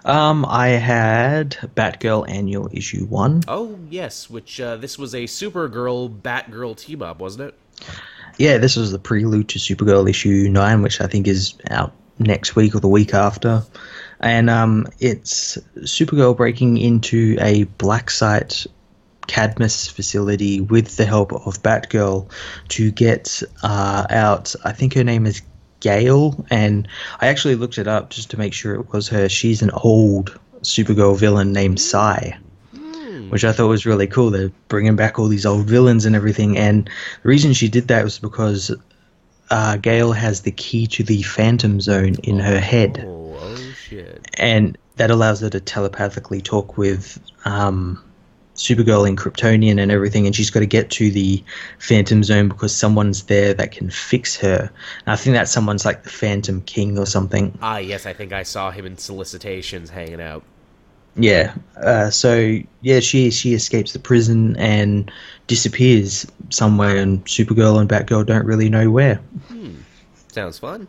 Um, I had Batgirl Annual Issue One. Oh, yes, which uh, this was a Supergirl Batgirl team up, wasn't it? Yeah, this was the prelude to Supergirl issue nine, which I think is out next week or the week after. And um, it's Supergirl breaking into a black site Cadmus facility with the help of Batgirl to get uh, out. I think her name is Gayle, and I actually looked it up just to make sure it was her. She's an old Supergirl villain named Psi which I thought was really cool. They're bringing back all these old villains and everything. And the reason she did that was because uh, Gayle has the key to the Phantom Zone in her head, Oh, oh shit. and that allows her to telepathically talk with um, Supergirl in Kryptonian and everything. And she's got to get to the Phantom Zone because someone's there that can fix her. And I think that someone's like the Phantom King or something. Ah, yes, I think I saw him in solicitations hanging out. Yeah. Uh, so yeah, she she escapes the prison and disappears somewhere, and Supergirl and Batgirl don't really know where. Sounds fun.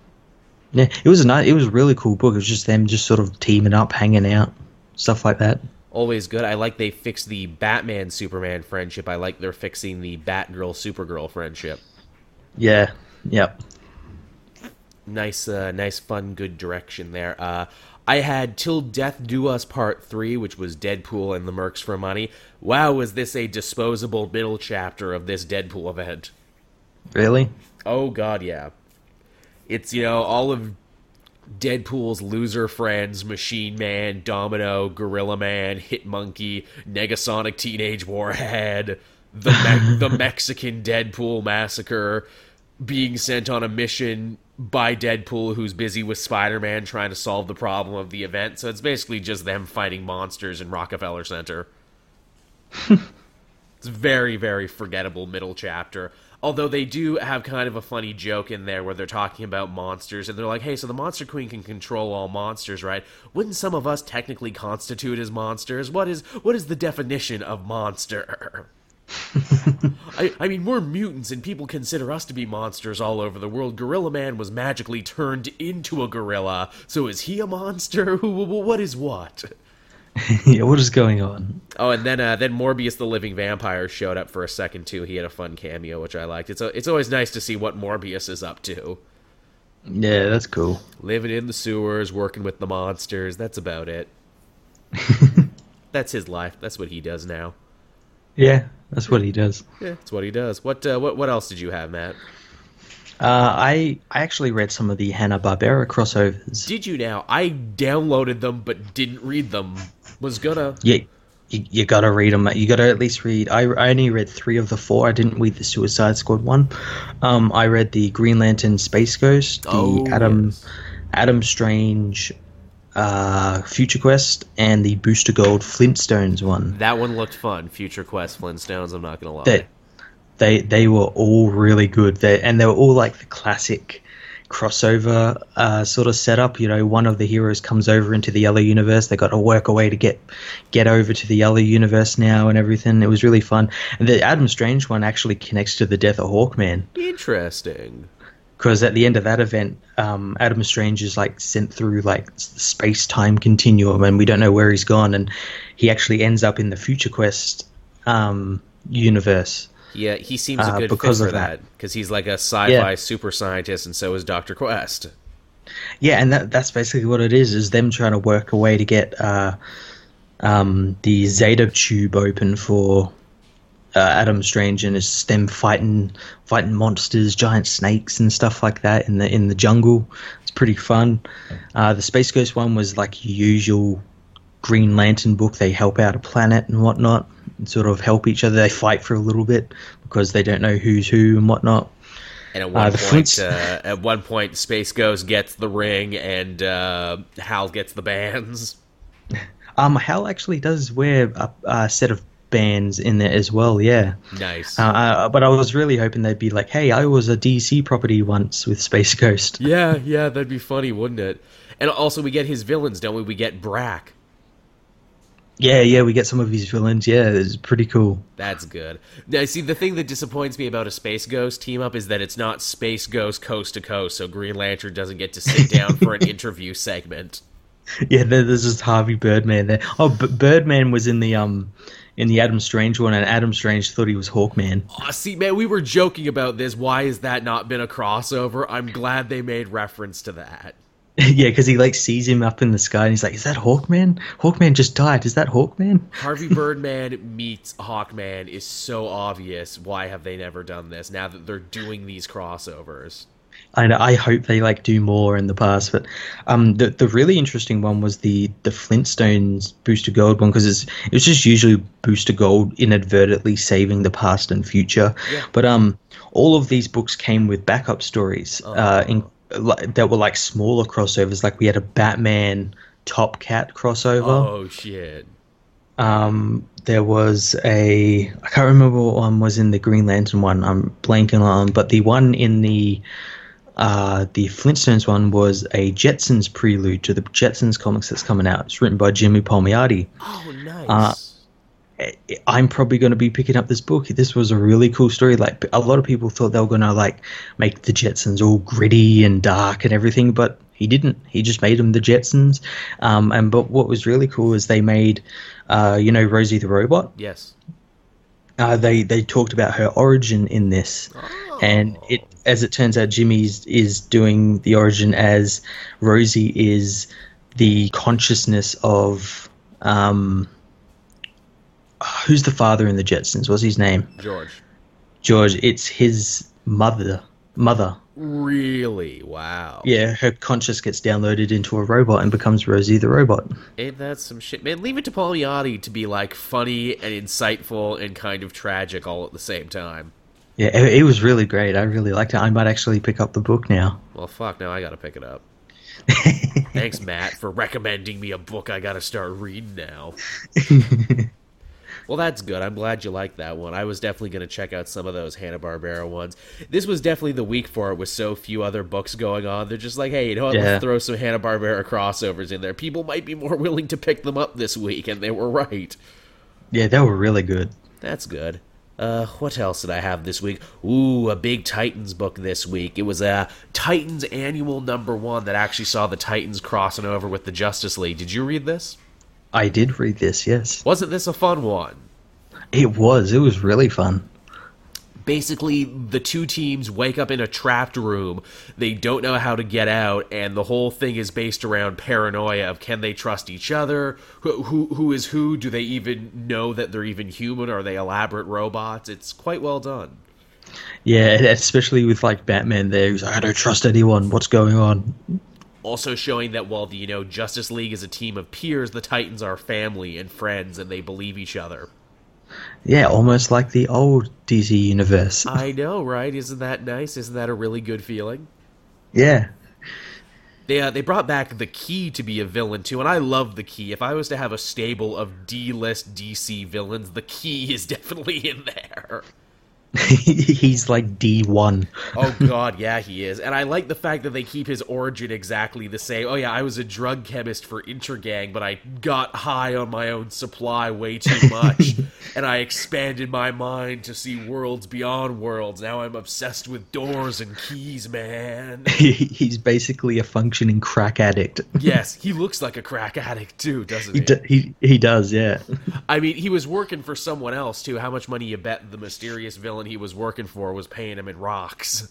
Yeah, it was a nice, it was a really cool book. It was just them just sort of teaming up, hanging out, stuff like that. Always good. I like they fixed the Batman Superman friendship. I like they're fixing the Batgirl Supergirl friendship. Yeah. Yep. Nice, uh, nice, fun, good direction there. Uh, I had Till Death Do Us Part 3, which was Deadpool and the Mercs for Money. Wow, was this a disposable middle chapter of this Deadpool event? Really? Oh, God, yeah. It's, you know, all of Deadpool's loser friends Machine Man, Domino, Gorilla Man, Hit Monkey, Negasonic Teenage Warhead, the, Me- the Mexican Deadpool Masacre, being sent on a mission by Deadpool, who's busy with Spider Man trying to solve the problem of the event. So it's basically just them fighting monsters in Rockefeller Center. it's very, very forgettable middle chapter. Although they do have kind of a funny joke in there where they're talking about monsters and they're like, hey, so the Monster Queen can control all monsters, right? Wouldn't some of us technically constitute as monsters? What is what is the definition of monster? I, I mean, we're mutants, and people consider us to be monsters all over the world. Gorilla Man was magically turned into a gorilla, so is he a monster? what is what? yeah, what is going on? Oh, and then uh, then Morbius the Living Vampire showed up for a second too. He had a fun cameo, which I liked. It's a, it's always nice to see what Morbius is up to. Yeah, that's cool. Living in the sewers, working with the monsters. That's about it. that's his life. That's what he does now. Yeah, that's what he does. Yeah, that's what he does. What uh, what what else did you have, Matt? Uh, I I actually read some of the Hanna Barbera crossovers. Did you now? I downloaded them but didn't read them. Was gonna. Yeah, you, you gotta read them. You gotta at least read. I, I only read three of the four. I didn't read the Suicide Squad one. Um, I read the Green Lantern Space Ghost, the Oh, Adam yes. Adam Strange, uh, Future Quest, and the Booster Gold Flintstones one. That one looked fun. Future Quest Flintstones. I'm not gonna lie. That they they were all really good. They and they were all like the classic crossover uh, sort of setup. You know, one of the heroes comes over into the yellow universe. They got to work a way to get get over to the yellow universe now and everything. It was really fun. And the Adam Strange one actually connects to the death of Hawkman Interesting. because at the end of that event, um, Adam Strange is like sent through like the space time continuum, and we don't know where he's gone. And he actually ends up in the Future Quest um, universe. Yeah, he seems a Uh, good because fit for of that. because he's like a sci-fi Yeah. super scientist, and so is Doctor Quest. Yeah, and that, that's basically what it is: is them trying to work a way to get uh, um, the Zeta tube open for uh, Adam Strange and his them fighting fighting monsters, giant snakes, and stuff like that in the in the jungle. It's pretty fun. Uh, the Space Ghost one was like your usual Green Lantern book. They help out a planet and whatnot, sort of help each other. They fight for a little bit because they don't know who's who and whatnot. And at one the point, uh, at one point, Space Ghost gets the ring, and uh, Hal gets the bands. Um, Hal actually does wear a, a set of bands in there as well. Yeah. Nice. Uh, uh, but I was really hoping they'd be like, "Hey, I was a DC property once with Space Ghost." yeah, yeah, that'd be funny, wouldn't it? And also, we get his villains, don't we? We get Brak. Yeah, yeah, we get some of his villains. Yeah, it's pretty cool. That's good. Now, see, the thing that disappoints me about a Space Ghost team up is that it's not Space Ghost coast to coast, so Green Lantern doesn't get to sit down for an interview segment. Yeah, there's just Harvey Birdman there. Oh, B- Birdman was in the um in the Adam Strange one, and Adam Strange thought he was Hawkman. Aw, see, man, we were joking about this. Why has that not been a crossover? I'm glad they made reference to that. yeah, because he like sees him up in the sky, and he's like, "Is that Hawkman? Hawkman just died. Is that Hawkman?" Harvey Birdman meets Hawkman is so obvious. Why have they never done this now that they're doing these crossovers? I know, I hope they like do more in the past, but um, the the really interesting one was the the Flintstones Booster Gold one because it's it was just usually Booster Gold inadvertently saving the past and future, Yeah. but um, all of these books came with backup stories uh, in that were like smaller crossovers. Like we had a Batman Top Cat crossover. Oh shit! Um, there was a I can't remember what one was in the Green Lantern one. I'm blanking on, but the one in the uh, the Flintstones one was a Jetsons prelude to the Jetsons comics that's coming out. It's written by Jimmy Palmiotti. Oh nice. Uh, I'm probably going to be picking up this book. This was a really cool story. Like a lot of people thought they were going to like make the Jetsons all gritty and dark and everything, but he didn't. He just made them the Jetsons. Um, and but what was really cool is they made, uh, you know, Rosie the robot. yes. Uh, they they talked about her origin in this, and it as it turns out, Jimmy's is doing the origin as Rosie is the consciousness of um, who's the father in the Jetsons? What's his name? George. George. It's his mother. Mother. Really? Wow. Yeah, her conscious gets downloaded into a robot and becomes Rosie the robot. Ain't that some shit, man? Leave it to Palmiotti to be like funny and insightful and kind of tragic all at the same time. Yeah, it, it was really great. I really liked it. I might actually pick up the book now. Well, fuck. Now I gotta pick it up. Thanks, Matt, for recommending me a book I gotta start reading now. well, that's good. I'm glad you liked that one. I was definitely gonna check out some of those Hanna Barbera ones. This was definitely the week for it, with so few other books going on. They're just like, hey, you know what? Yeah. Let's throw some Hanna Barbera crossovers in there. People might be more willing to pick them up this week, and they were right. Yeah, they were really good. That's good. Uh, what else did I have this week? Ooh, a big Titans book this week. It was a Titans annual number one that actually saw the Titans crossing over with the Justice League. Did you read this? I did read this, yes. Wasn't this a fun one? It was. It was really fun. Basically, the two teams wake up in a trapped room. They don't know how to get out, and the whole thing is based around paranoia of can they trust each other? Who, who, who is who? Do they even know that they're even human? Are they elaborate robots? It's quite well done. Yeah, especially with like Batman there, who's like, I don't trust anyone. What's going on? Also showing that while the you know Justice League is a team of peers, the Titans are family and friends, and they believe each other. Yeah, almost like the old DC universe. I know, right? Isn't that nice? Isn't that a really good feeling? yeah. They uh, they brought back the Key to be a villain too, and I love the Key. If I was to have a stable of D-list DC villains, the Key is definitely in there. He's like D1. Oh god, yeah, he is. And I like the fact that they keep his origin exactly the same. Oh yeah, I was a drug chemist for Intergang, but I got high on my own supply way too much, and I expanded my mind to see worlds beyond worlds. Now I'm obsessed with doors and keys, man. He's basically a functioning crack addict. yes, he looks like a crack addict too, doesn't He, he? he, he does, yeah. I mean, he was working for someone else too. How much money you bet the mysterious villain he was working for was paying him in rocks?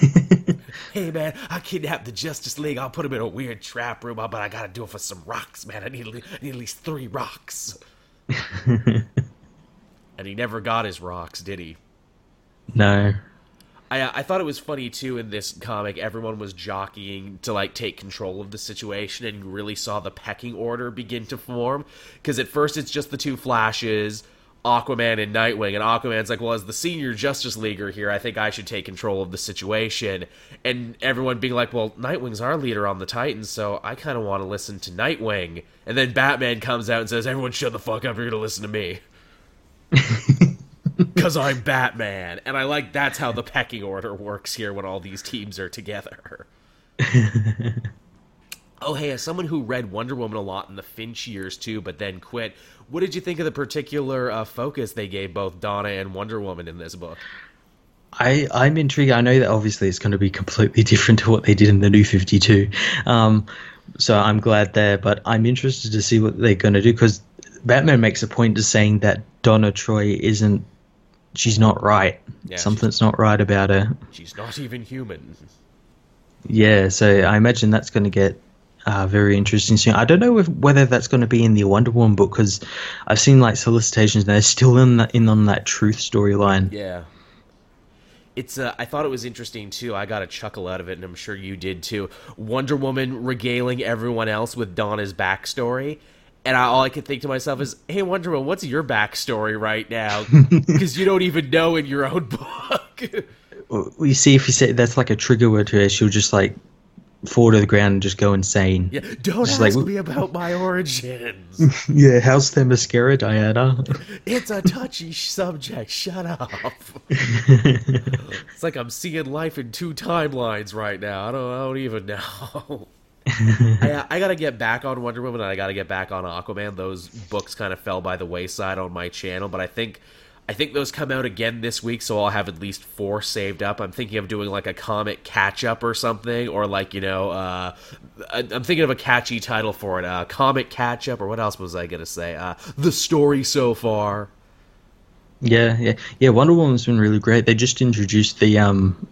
hey man, I kidnapped the Justice League. I'll put him in a weird trap room, but I gotta do it for some rocks, man. I need, at I need at least three rocks. and he never got his rocks, did he? No. I, uh, I thought it was funny too in this comic. Everyone was jockeying to like take control of the situation, and you really saw the pecking order begin to form. Because at first it's just the two Flashes, Aquaman and Nightwing, and Aquaman's like, "Well, as the senior Justice Leaguer here, I think I should take control of the situation." And everyone being like, "Well, Nightwing's our leader on the Titans, so I kind of want to listen to Nightwing." And then Batman comes out and says, "Everyone, shut the fuck up! You're gonna listen to me." Because I'm Batman. And I like that's how the pecking order works here when all these teams are together. oh, hey, as someone who read Wonder Woman a lot in the Finch years too, but then quit, what did you think of the particular uh, focus they gave both Donna and Wonder Woman in this book? I, I'm intrigued. I know that obviously it's going to be completely different to what they did in the new 52. Um, so I'm glad there, but I'm interested to see what they're going to do because Batman makes a point of saying that Donna Troy isn't, she's not right. Yeah, Something's not right about her. She's not even human. Yeah, so I imagine that's going to get uh, very interesting soon. I don't know if, whether that's going to be in the Wonder Woman book because I've seen like solicitations and they're still in that, in on that truth storyline. Yeah. It's uh, I thought it was interesting too. I got a chuckle out of it, and I'm sure you did too. Wonder Woman regaling everyone else with Donna's backstory, and I, all I could think to myself is, "Hey, Wonder Woman, what's your backstory right now? Because you don't even know in your own book." We see if you say that's like a trigger word to her, she'll just like fall to the ground and just go insane. yeah, don't Just ask like- me about my origins. Yeah, how's the mascara, Diana? it's a touchy subject. Shut up. it's like I'm seeing life in two timelines right now. I don't, I don't even know. I, I gotta get back on Wonder Woman and I gotta get back on Aquaman. Those books kind of fell by the wayside on my channel, but I think I think those come out again this week, so I'll have at least four saved up. I'm thinking of doing like a comic catch up or something, or like you know, uh, I'm thinking of a catchy title for it, uh, comic catch up, or what else was I gonna say? Uh, the story so far. Yeah, yeah, yeah. Wonder Woman's been really great. They just introduced the um,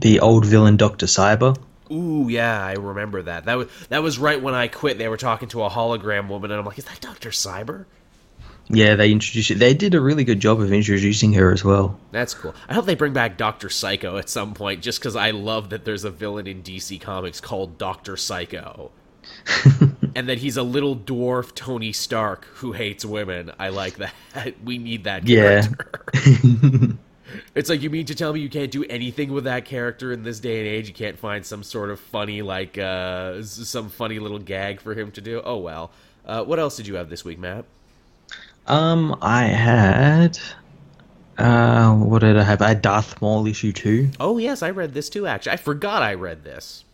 the old villain Doctor Cyber. Ooh, yeah, I remember that. That was that was right when I quit. They were talking to a hologram woman, and I'm like, "Is that Doctor Cyber?" Yeah, they introduced it. They did a really good job of introducing her as well. That's cool. I hope they bring back Doctor Psycho at some point, just because I love that there's a villain in DC Comics called Doctor Psycho, and that he's a little dwarf Tony Stark who hates women. I like that. We need that Yeah. character. It's like you mean to tell me you can't do anything with that character in this day and age. You can't find some sort of funny, like uh, some funny little gag for him to do. Oh well. Uh, what else did you have this week, Matt? Um, I had. Uh, what did I have? I had Darth Maul issue two. Oh yes, I read this too. Actually, I forgot I read this.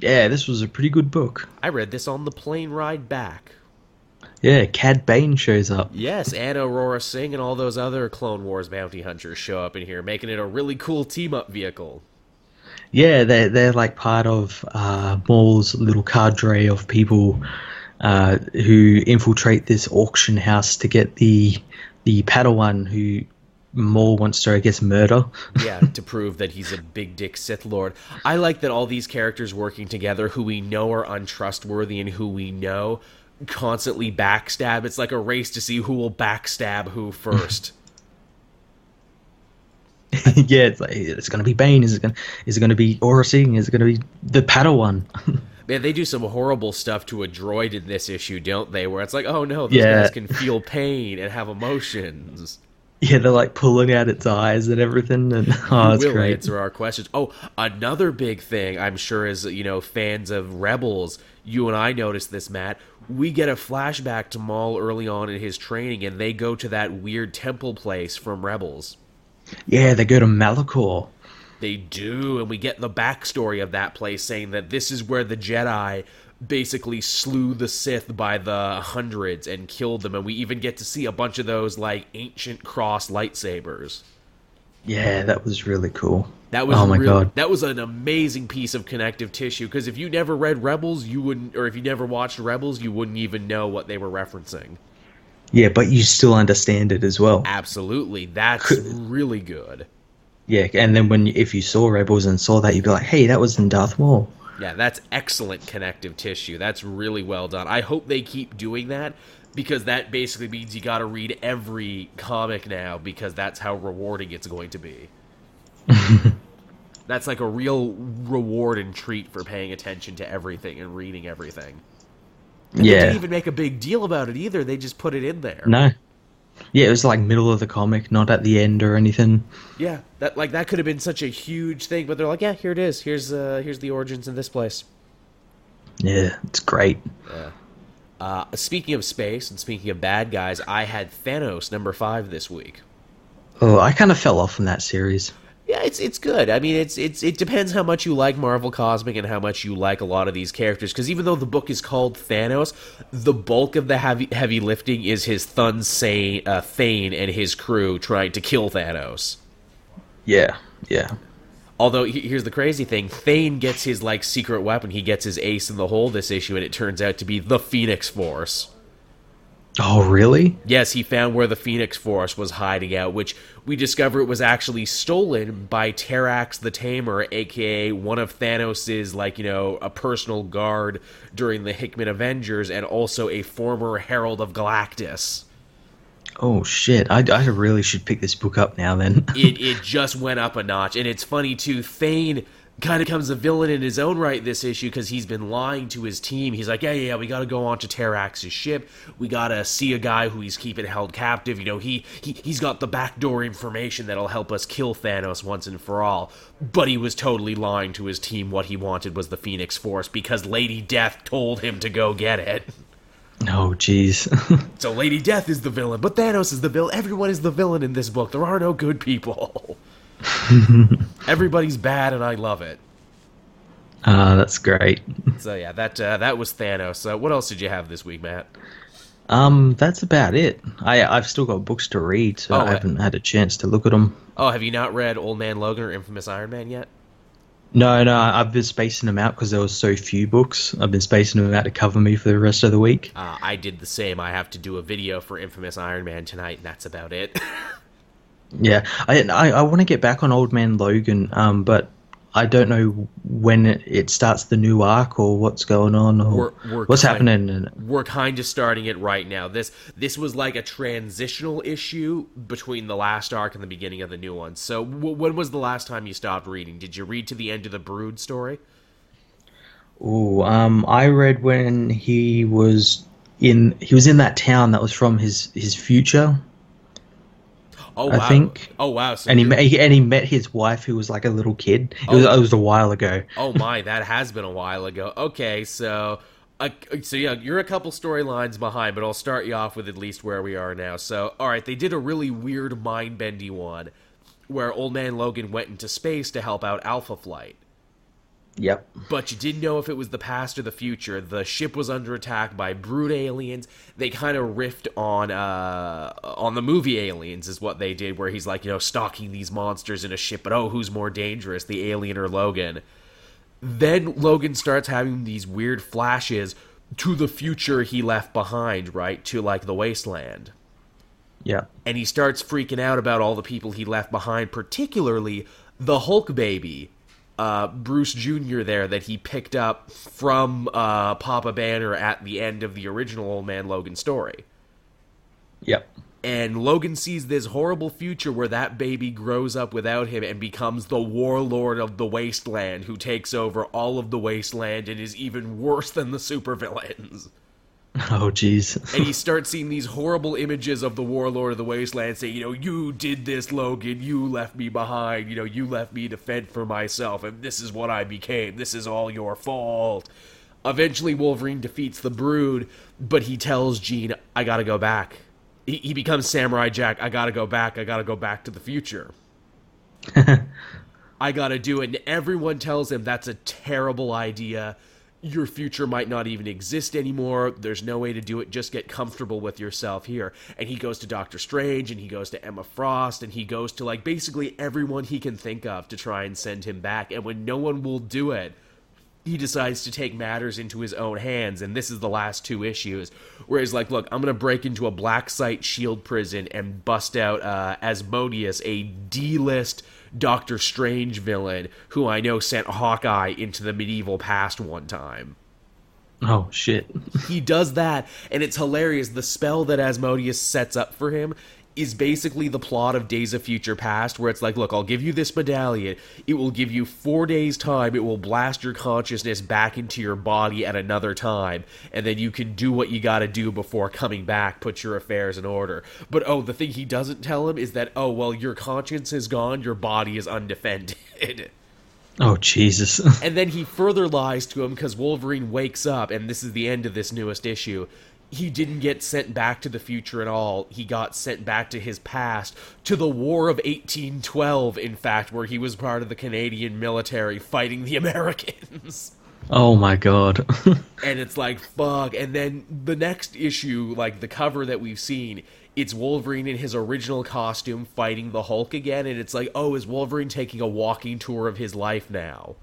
Yeah, this was a pretty good book. I read this on the plane ride back. Yeah, Cad Bane shows up. Yes, and Aurra Sing and all those other Clone Wars bounty hunters show up in here, making it a really cool team up vehicle. Yeah, they're they're like part of uh, Maul's little cadre of people uh, who infiltrate this auction house to get the the Padawan who Maul wants to, I guess, murder. yeah, to prove that he's a big dick Sith Lord. I like that all these characters working together who we know are untrustworthy and who we know constantly backstab. It's like a race to see who will backstab who first. yeah, it's like it's gonna be Bane. Is it gonna is it gonna be Aurra Sing? Is it gonna be the Padawan? Man, they do some horrible stuff to a droid in this issue, don't they? Where it's like, oh no, those Yeah. guys can feel pain and have emotions. yeah, they're like pulling out its eyes and everything, and oh, it's will great. answer our questions. Oh, another big thing I'm sure is you know fans of Rebels. You and I noticed this, Matt. We get a flashback to Maul early on in his training, and they go to that weird temple place from Rebels. Yeah, they go to Malachor. They do, and we get the backstory of that place, saying that this is where the Jedi basically slew the Sith by the hundreds and killed them, and we even get to see a bunch of those like ancient cross lightsabers. Yeah, that was really cool. That was oh my real- god. That was an amazing piece of connective tissue because if you never read Rebels, you wouldn't, or if you never watched Rebels, you wouldn't even know what they were referencing. Yeah, but you still understand it as well. Absolutely, that's really good. Yeah, and then when if you saw Rebels and saw that, you'd be like, "Hey, that was in Darth Maul." Yeah, that's excellent connective tissue. That's really well done. I hope they keep doing that because that basically means you got to read every comic now because that's how rewarding it's going to be. that's like a real reward and treat for paying attention to everything and reading everything. And They Yeah. didn't even make a big deal about it either. They just put it in there. No. Yeah, it was like middle of the comic, not at the end or anything. Yeah, that like that could have been such a huge thing, but they're like, yeah, here it is. Here's uh here's the origins in this place. Yeah, it's great. Uh, speaking of space and speaking of bad guys, I had Thanos number five this week. Oh, I kind of fell off from that series. Yeah, it's it's good. I mean, it's it's it depends how much you like Marvel Cosmic and how much you like a lot of these characters. Because even though the book is called Thanos, the bulk of the heavy heavy lifting is his Thun Sane, uh, Thane and his crew trying to kill Thanos. Yeah, yeah. Although here's the crazy thing, Thane gets his like secret weapon. He gets his ace in the hole this issue, and it turns out to be the Phoenix Force. Oh, really? Yes, he found where the Phoenix Force was hiding out, which we discover it was actually stolen by Terrax the Tamer, aka one of Thanos's, like, you know, a personal guard during the Hickman Avengers, and also a former Herald of Galactus. Oh shit! I, I really should pick this book up now. Then. It, it just went up a notch, and it's funny too. Thane kind of becomes a villain in his own right this issue because he's been lying to his team. He's like, yeah, yeah, yeah, we got to go on to Terrax's ship. We got to see a guy who he's keeping held captive. You know, he, he he's got the backdoor information that'll help us kill Thanos once and for all. But he was totally lying to his team. What he wanted was the Phoenix Force because Lady Death told him to go get it. oh, jeez. So Lady Death is the villain, but Thanos is the villain. Everyone is the villain in this book. There are no good people. Everybody's bad, and I love it. Ah, that's great. So yeah, that uh, that was Thanos. So what else did you have this week, Matt? Um, that's about it. I I've still got books to read, so Oh, I haven't had a chance to look at them. Oh, have you not read Old Man Logan or Infamous Iron Man yet? No, no, I've been spacing them out because there was so few books. I've been spacing them out to cover me for the rest of the week. Uh, I did the same. I have to do a video for Infamous Iron Man tonight, and that's about it. Yeah, I I, I want to get back on Old Man Logan, um, but I don't know when it, it starts the new arc or what's going on or We're- we're what's kind- happening. We're kind of starting it right now. This this was like a transitional issue between the last arc and the beginning of the new one. So, w- when was the last time you stopped reading? Did you read to the end of the Brood story? Ooh, um, I read when he was in he was in that town that was from his his future, Oh I wow! think- Oh wow! So and he met, and he met his wife who was like a little kid. It was Oh. it was a while ago. oh my, that has been a while ago. Okay, so uh, so yeah, you're a couple storylines behind, but I'll start you off with at least where we are now. So, all right, they did a really weird mind bendy one where Old Man Logan went into space to help out Alpha Flight. Yep. But you didn't know if it was the past or the future. The ship was under attack by brood aliens. They kind of riffed on uh on the movie Aliens is what they did where he's like, you know, stalking these monsters in a ship, but oh, who's more dangerous, the alien or Logan? Then Logan starts having these weird flashes to the future he left behind, right? To like the wasteland Yeah. and he starts freaking out about all the people he left behind, particularly the Hulk baby, uh, Bruce Jr. There that he picked up from uh, Papa Banner at the end of the original Old Man Logan story. Yep. And Logan sees this horrible future where that baby grows up without him and becomes the warlord of the wasteland who takes over all of the wasteland and is even worse than the supervillains. Oh jeez. and he starts seeing these horrible images of the warlord of the wasteland saying, you know, you did this, Logan, you left me behind, you know, you left me to fend for myself, and this is what I became, this is all your fault. Eventually, Wolverine defeats the Brood, but he tells Jean, I gotta go back. He, he becomes Samurai Jack, I gotta go back, I gotta go back to the future. I gotta do it. And everyone tells him that's a terrible idea. Your future might not even exist anymore. There's no way to do it. Just get comfortable with yourself here. And he goes to Doctor Strange and he goes to Emma Frost and he goes to like basically everyone he can think of to try and send him back. And when no one will do it, he decides to take matters into his own hands, and this is the last two issues, where he's like, "Look, I'm gonna break into a black site shield prison and bust out uh, Asmodeus, a D-list Doctor Strange villain who I know sent Hawkeye into the medieval past one time." Oh shit. he does that, and it's hilarious. The spell that Asmodeus sets up for him is basically the plot of Days of Future Past, where it's like, look, I'll give you this medallion. It will give you four days' time. It will blast your consciousness back into your body at another time, and then you can do what you gotta do before coming back, put your affairs in order. But oh, the thing he doesn't tell him is that, oh, well, your conscience is gone, your body is undefended. Oh Jesus. And then he further lies to him because Wolverine wakes up, and this is the end of this newest issue. He didn't get sent back to the future at all. He got sent back to his past, to the War of 1812, in fact, where he was part of the Canadian military fighting the Americans. oh my god. and it's like, fuck. And then the next issue, like the cover that we've seen, it's Wolverine in his original costume fighting the Hulk again, and it's like, oh, is Wolverine taking a walking tour of his life now?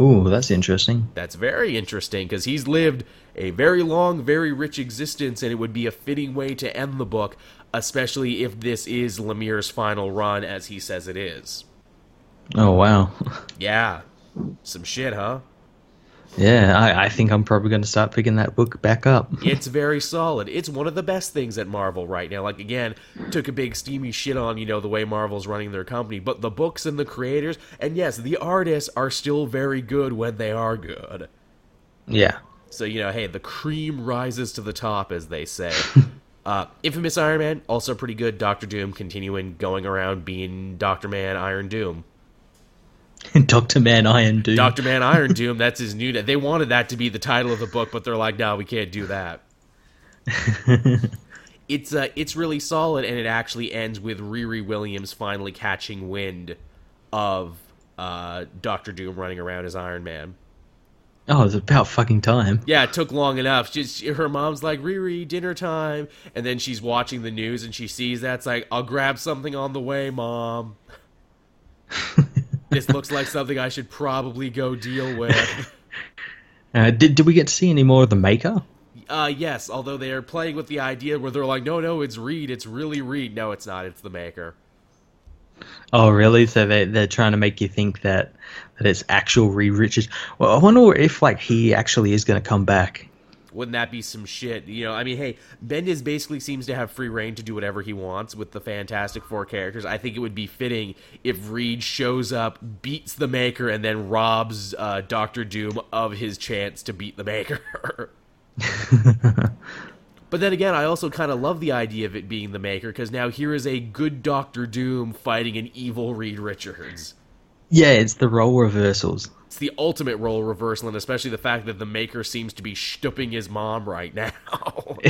Ooh, that's interesting. That's very interesting because he's lived a very long, very rich existence, and it would be a fitting way to end the book, especially if this is Lemire's final run, as he says it is. Oh wow. Yeah, some shit, huh? Yeah, I, I think I'm probably going to start picking that book back up. It's very solid. It's one of the best things at Marvel right now. Like again, took a big steamy shit on, you know, the way Marvel's running their company, but the books and the creators, and yes, the artists are still very good when they are good. Yeah. So, you know, hey, the cream rises to the top, as they say. uh, Infamous Iron Man, also pretty good. Doctor Doom continuing going around being Doctor Man Iron Doom. Doctor Man Iron Doom. Doctor Man Iron Doom, that's his new. They wanted that to be the title of the book, but they're like, no, we can't do that. it's uh, it's really solid, and it actually ends with Riri Williams finally catching wind of uh, Doctor Doom running around as Iron Man. Oh, it's about fucking time. Yeah, it took long enough. Just her mom's like, "Riri, dinner time," and then she's watching the news and she sees that's like, "I'll grab something on the way, mom." this looks like something I should probably go deal with. Uh, did did we get to see any more of the Maker? Uh, yes, although they are playing with the idea where they're like, no, no, it's Reed, it's really Reed. No, it's not. It's the Maker. Oh, really? So they they're trying to make you think that that it's actual Reed Richards. Well, I wonder if like he actually is going to come back. Wouldn't that be some shit? You know, I mean, hey, Bendis basically seems to have free reign to do whatever he wants with the Fantastic Four characters. I think it would be fitting if Reed shows up, beats the Maker, and then robs uh, Doctor Doom of his chance to beat the Maker. but then again, I also kind of love the idea of it being the Maker because now here is a good Doctor Doom fighting an evil Reed Richards. Yeah, it's the role reversals. It's the ultimate role reversal, and especially the fact that the Maker seems to be stooping his mom right now.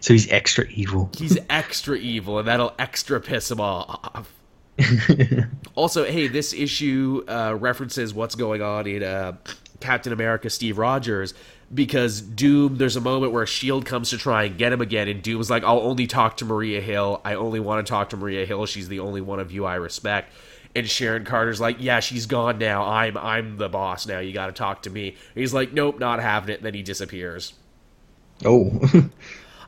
so he's extra evil. He's extra evil, and that'll extra piss him off. also, hey, this issue uh, references what's going on in uh, Captain America Steve Rogers because Doom, there's a moment where Shield comes to try and get him again, and Doom's like, I'll only talk to Maria Hill. I only want to talk to Maria Hill. She's the only one of you I respect. And Sharon Carter's like, Yeah, she's gone now. I'm I'm the boss now. You got to talk to me. And he's like, Nope, not having it. And then he disappears. Oh.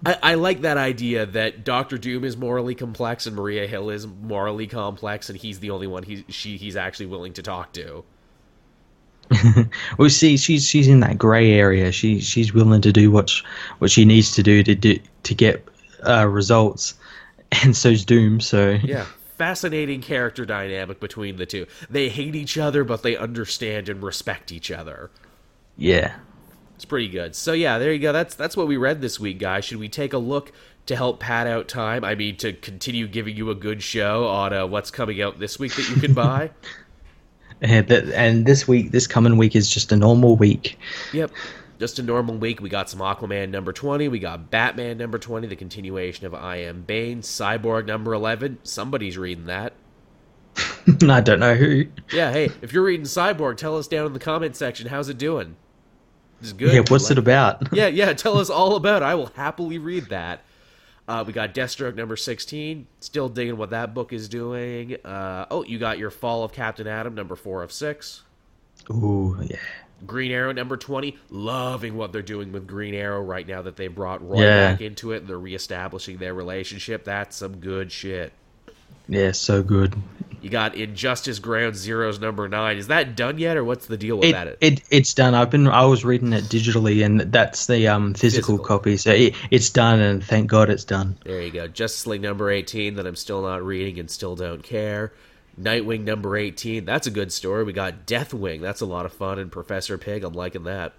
I, I, like that idea that Doctor Doom is morally complex and Maria Hill is morally complex, and he's the only one he she he's actually willing to talk to. well, see, she's she's in that grey area. She she's willing to do what what she needs to do to do to get uh, results, and so's Doom. So yeah, fascinating character dynamic between the two. They hate each other, but they understand and respect each other. Yeah, it's pretty good. So yeah, there you go. That's that's what we read this week, guys. Should we take a look to help pad out time? I mean, to continue giving you a good show on uh, what's coming out this week that you can buy. and, and this week, this coming week is just a normal week. Yep just a normal week. We got some Aquaman number 20. We got Batman number 20, the continuation of I Am Bane. Cyborg number 11. Somebody's reading that. I don't know who. Yeah, hey, if you're reading Cyborg, tell us down in the comment section. How's it doing? It's good. Yeah, what's like it about? yeah, yeah, tell us all about it. I will happily read that. Uh, we got Deathstroke number 16. Still digging what that book is doing. Uh, oh, you got your Fall of Captain Atom number 4 of 6. Ooh, yeah. Green Arrow number 20. Loving what they're doing with Green Arrow right now that they brought Roy yeah. back into it and they're reestablishing their relationship. That's some good shit. Yeah, so good. You got Injustice Ground Zeroes number nine. Is that done yet, or what's the deal with it, that? It it's done. I've been I was reading it digitally, and that's the um physical, physical. copy. So it, it's done, and thank God it's done. There you go. Justice League number eighteen that I'm still not reading and still don't care. Nightwing number 18. That's a good story. We got Deathwing. That's a lot of fun. And Professor Pyg. I'm liking that.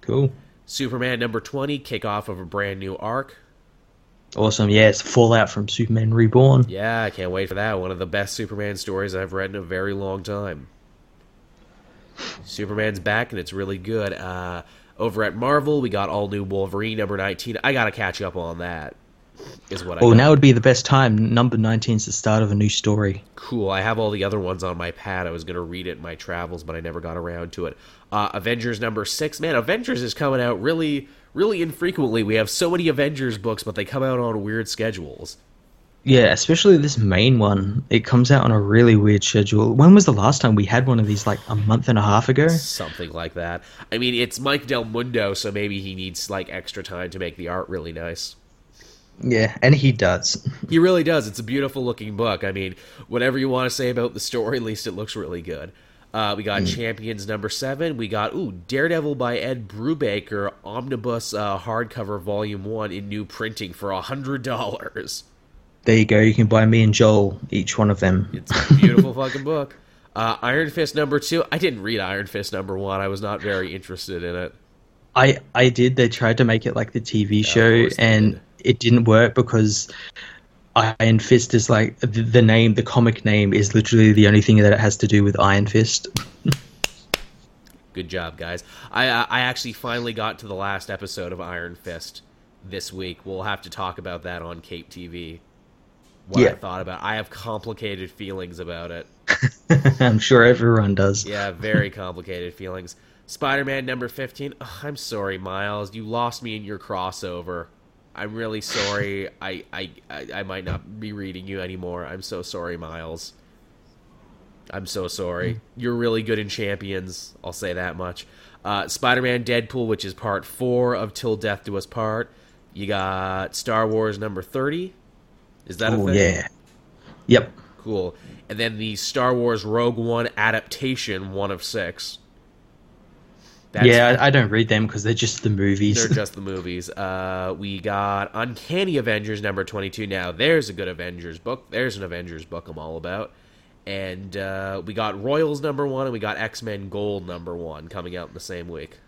Cool. Superman number 20. Kickoff of a brand new arc. Awesome. Yeah, it's Fallout from Superman Reborn. Yeah, I can't wait for that. One of the best Superman stories I've read in a very long time. Superman's back and it's really good. Uh, over at Marvel, we got all new Wolverine number 19. I got to catch up on that is what I. Oh, now would be the best time. Number 19 is the start of a new story. Cool. I have all the other ones on my pad. I was going to read it in my travels, but I never got around to it. Uh, Avengers number six. Man, Avengers is coming out really, really infrequently. We have so many Avengers books, but they come out on weird schedules. Yeah, especially this main one. It comes out on a really weird schedule. When was the last time we had one of these? Like a month and a half ago? Something like that. I mean, it's Mike Del Mundo, so maybe he needs like extra time to make the art really nice. Yeah, and he does. He really does. It's a beautiful looking book. I mean, whatever you want to say about the story, at least it looks really good. Uh, we got mm. Champions number seven. We got ooh Daredevil by Ed Brubaker omnibus uh, hardcover volume one in new printing for a hundred dollars. There you go. You can buy me and Joel each one of them. It's a beautiful fucking book. Uh, Iron Fist number two. I didn't read Iron Fist number one. I was not very interested in it. I I did. They tried to make it like the TV show, and did it didn't work because Iron Fist is like the name, the comic name is literally the only thing that it has to do with Iron Fist. Good job, guys. I I actually finally got to the last episode of Iron Fist this week. We'll have to talk about that on Cape TV. What yeah. I thought about. I have complicated feelings about it. I'm sure everyone does. Yeah, very complicated feelings. Spider-Man number 15. Oh, I'm sorry, Miles. You lost me in your crossover. I'm really sorry. I, I, I, I might not be reading you anymore. I'm so sorry, Miles. I'm so sorry. You're really good in Champions. I'll say that much. Uh, Spider-Man, Deadpool, which is part four of Till Death Do Us Part. You got Star Wars number thirty. Is that a Oh thing? yeah. Yep. Cool. And then the Star Wars Rogue One adaptation, one of six. That's, yeah, I, I don't read them because they're just the movies. They're just the movies. Uh, we got Uncanny Avengers number 22. Now, there's a good Avengers book. There's an Avengers book I'm all about. And uh, we got Royals number one, and we got X Men Gold number one coming out in the same week.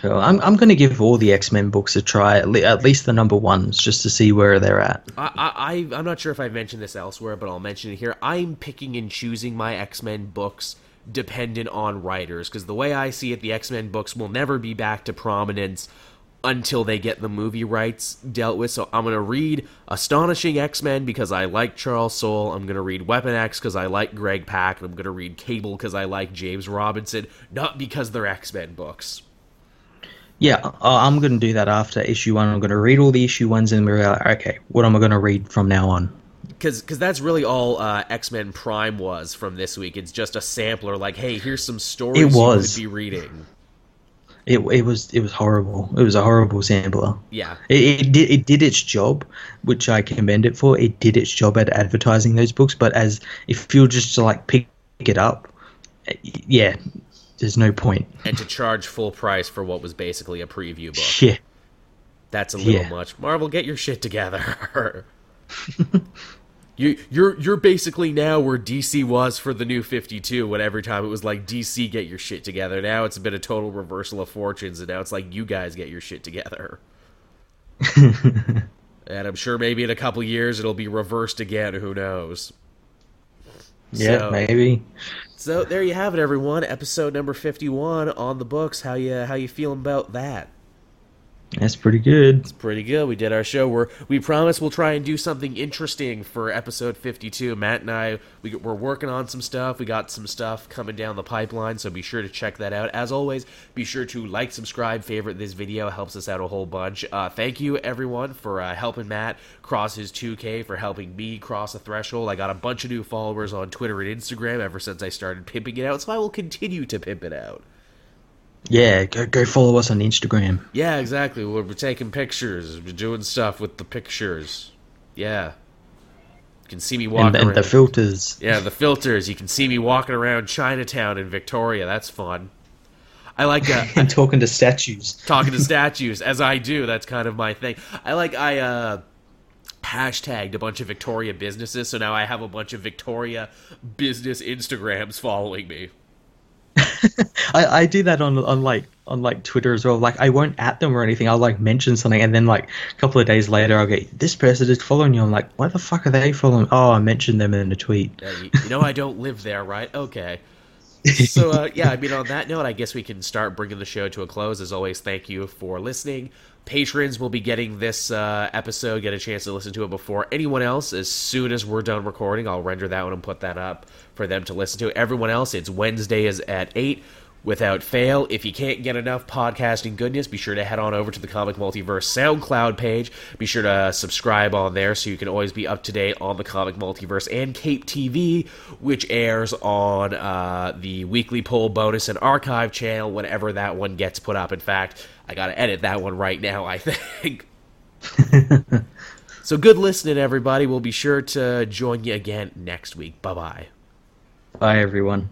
So I'm I'm going to give all the X Men books a try, at, le- at least the number ones, just to see where they're at. I, I, I- I'm not sure if I've mentioned this elsewhere, but I'll mention it here. I'm picking and choosing my X Men books dependent on writers, because the way I see it, the X Men books will never be back to prominence until they get the movie rights dealt with. So I'm going to read Astonishing X Men because I like Charles Soule. I'm going to read Weapon X because I like Greg Pak. And I'm going to read Cable because I like James Robinson, not because they're X Men books. Yeah, I- I'm going to do that after issue one. I'm going to read all the issue ones and be like, okay, what am I going to read from now on? Because that's really all uh, X Men Prime was from this week. It's just a sampler, like, hey, here's some stories It was. you could be reading. It, it was it was horrible. It was a horrible sampler. Yeah, It, it did it did its job, which I commend it for. It did its job at advertising those books, but as if you're just to like pick it up, eh, yeah, there's no point. and to charge full price for what was basically a preview book. Yeah, That's a little Yeah. much. Marvel, get your shit together. you you're you're basically now where DC was for the new 52 when every time it was like DC get your shit together. Now it's been a total reversal of fortunes and now it's like you guys get your shit together. and I'm sure maybe in a couple years it'll be reversed again, who knows. yeah, So- maybe. So there you have it everyone, episode number 51 on the books. How you how you feeling about that? That's pretty good. It's pretty good. We did our show. We're we promise we'll try and do something interesting for episode fifty two. Matt and I we we're working on some stuff. We got some stuff coming down the pipeline, so be sure to check that out. As always, be sure to like, subscribe, favorite this video. Helps us out a whole bunch. Uh, thank you everyone for uh, helping Matt cross his two K, for helping me cross a threshold. I got a bunch of new followers on Twitter and Instagram ever since I started pimping it out, so I will continue to pimp it out. Yeah, go go follow us on Instagram. Yeah, exactly. We're, we're taking pictures. We're doing stuff with the pictures. Yeah. You can see me And, walking and around. the filters. yeah, the filters. You can see me walking around Chinatown in Victoria. That's fun. I like that. uh, and talking to statues. talking to statues as I do. That's kind of my thing. I like I uh hashtagged a bunch of Victoria businesses, so now I have a bunch of Victoria business Instagrams following me. I, I do that on on like on like Twitter as well. Like I won't at them or anything. I'll like mention something and then like a couple of days later I'll get this person is following you. I'm like, why the fuck are they following? Oh, I mentioned them in a tweet. Yeah, you, you know I don't live there, right? Okay. so uh, yeah, I mean on that note, I guess we can start bringing the show to a close. As always, thank you for listening. Patrons will be getting this uh, episode, get a chance to listen to it before anyone else. As soon as we're done recording, I'll render that one and put that up for them to listen to. Everyone else, it's Wednesday is at eight without fail. If you can't get enough podcasting goodness, be sure to head on over to the Comic Multiverse SoundCloud page. Be sure to subscribe on there so you can always be up to date on the Comic Multiverse and Cape TV, which airs on uh, the weekly poll bonus and archive channel whenever that one gets put up. In fact, I got to edit that one right now, I think. so good listening, everybody. We'll be sure to join you again next week. Bye bye. Bye everyone.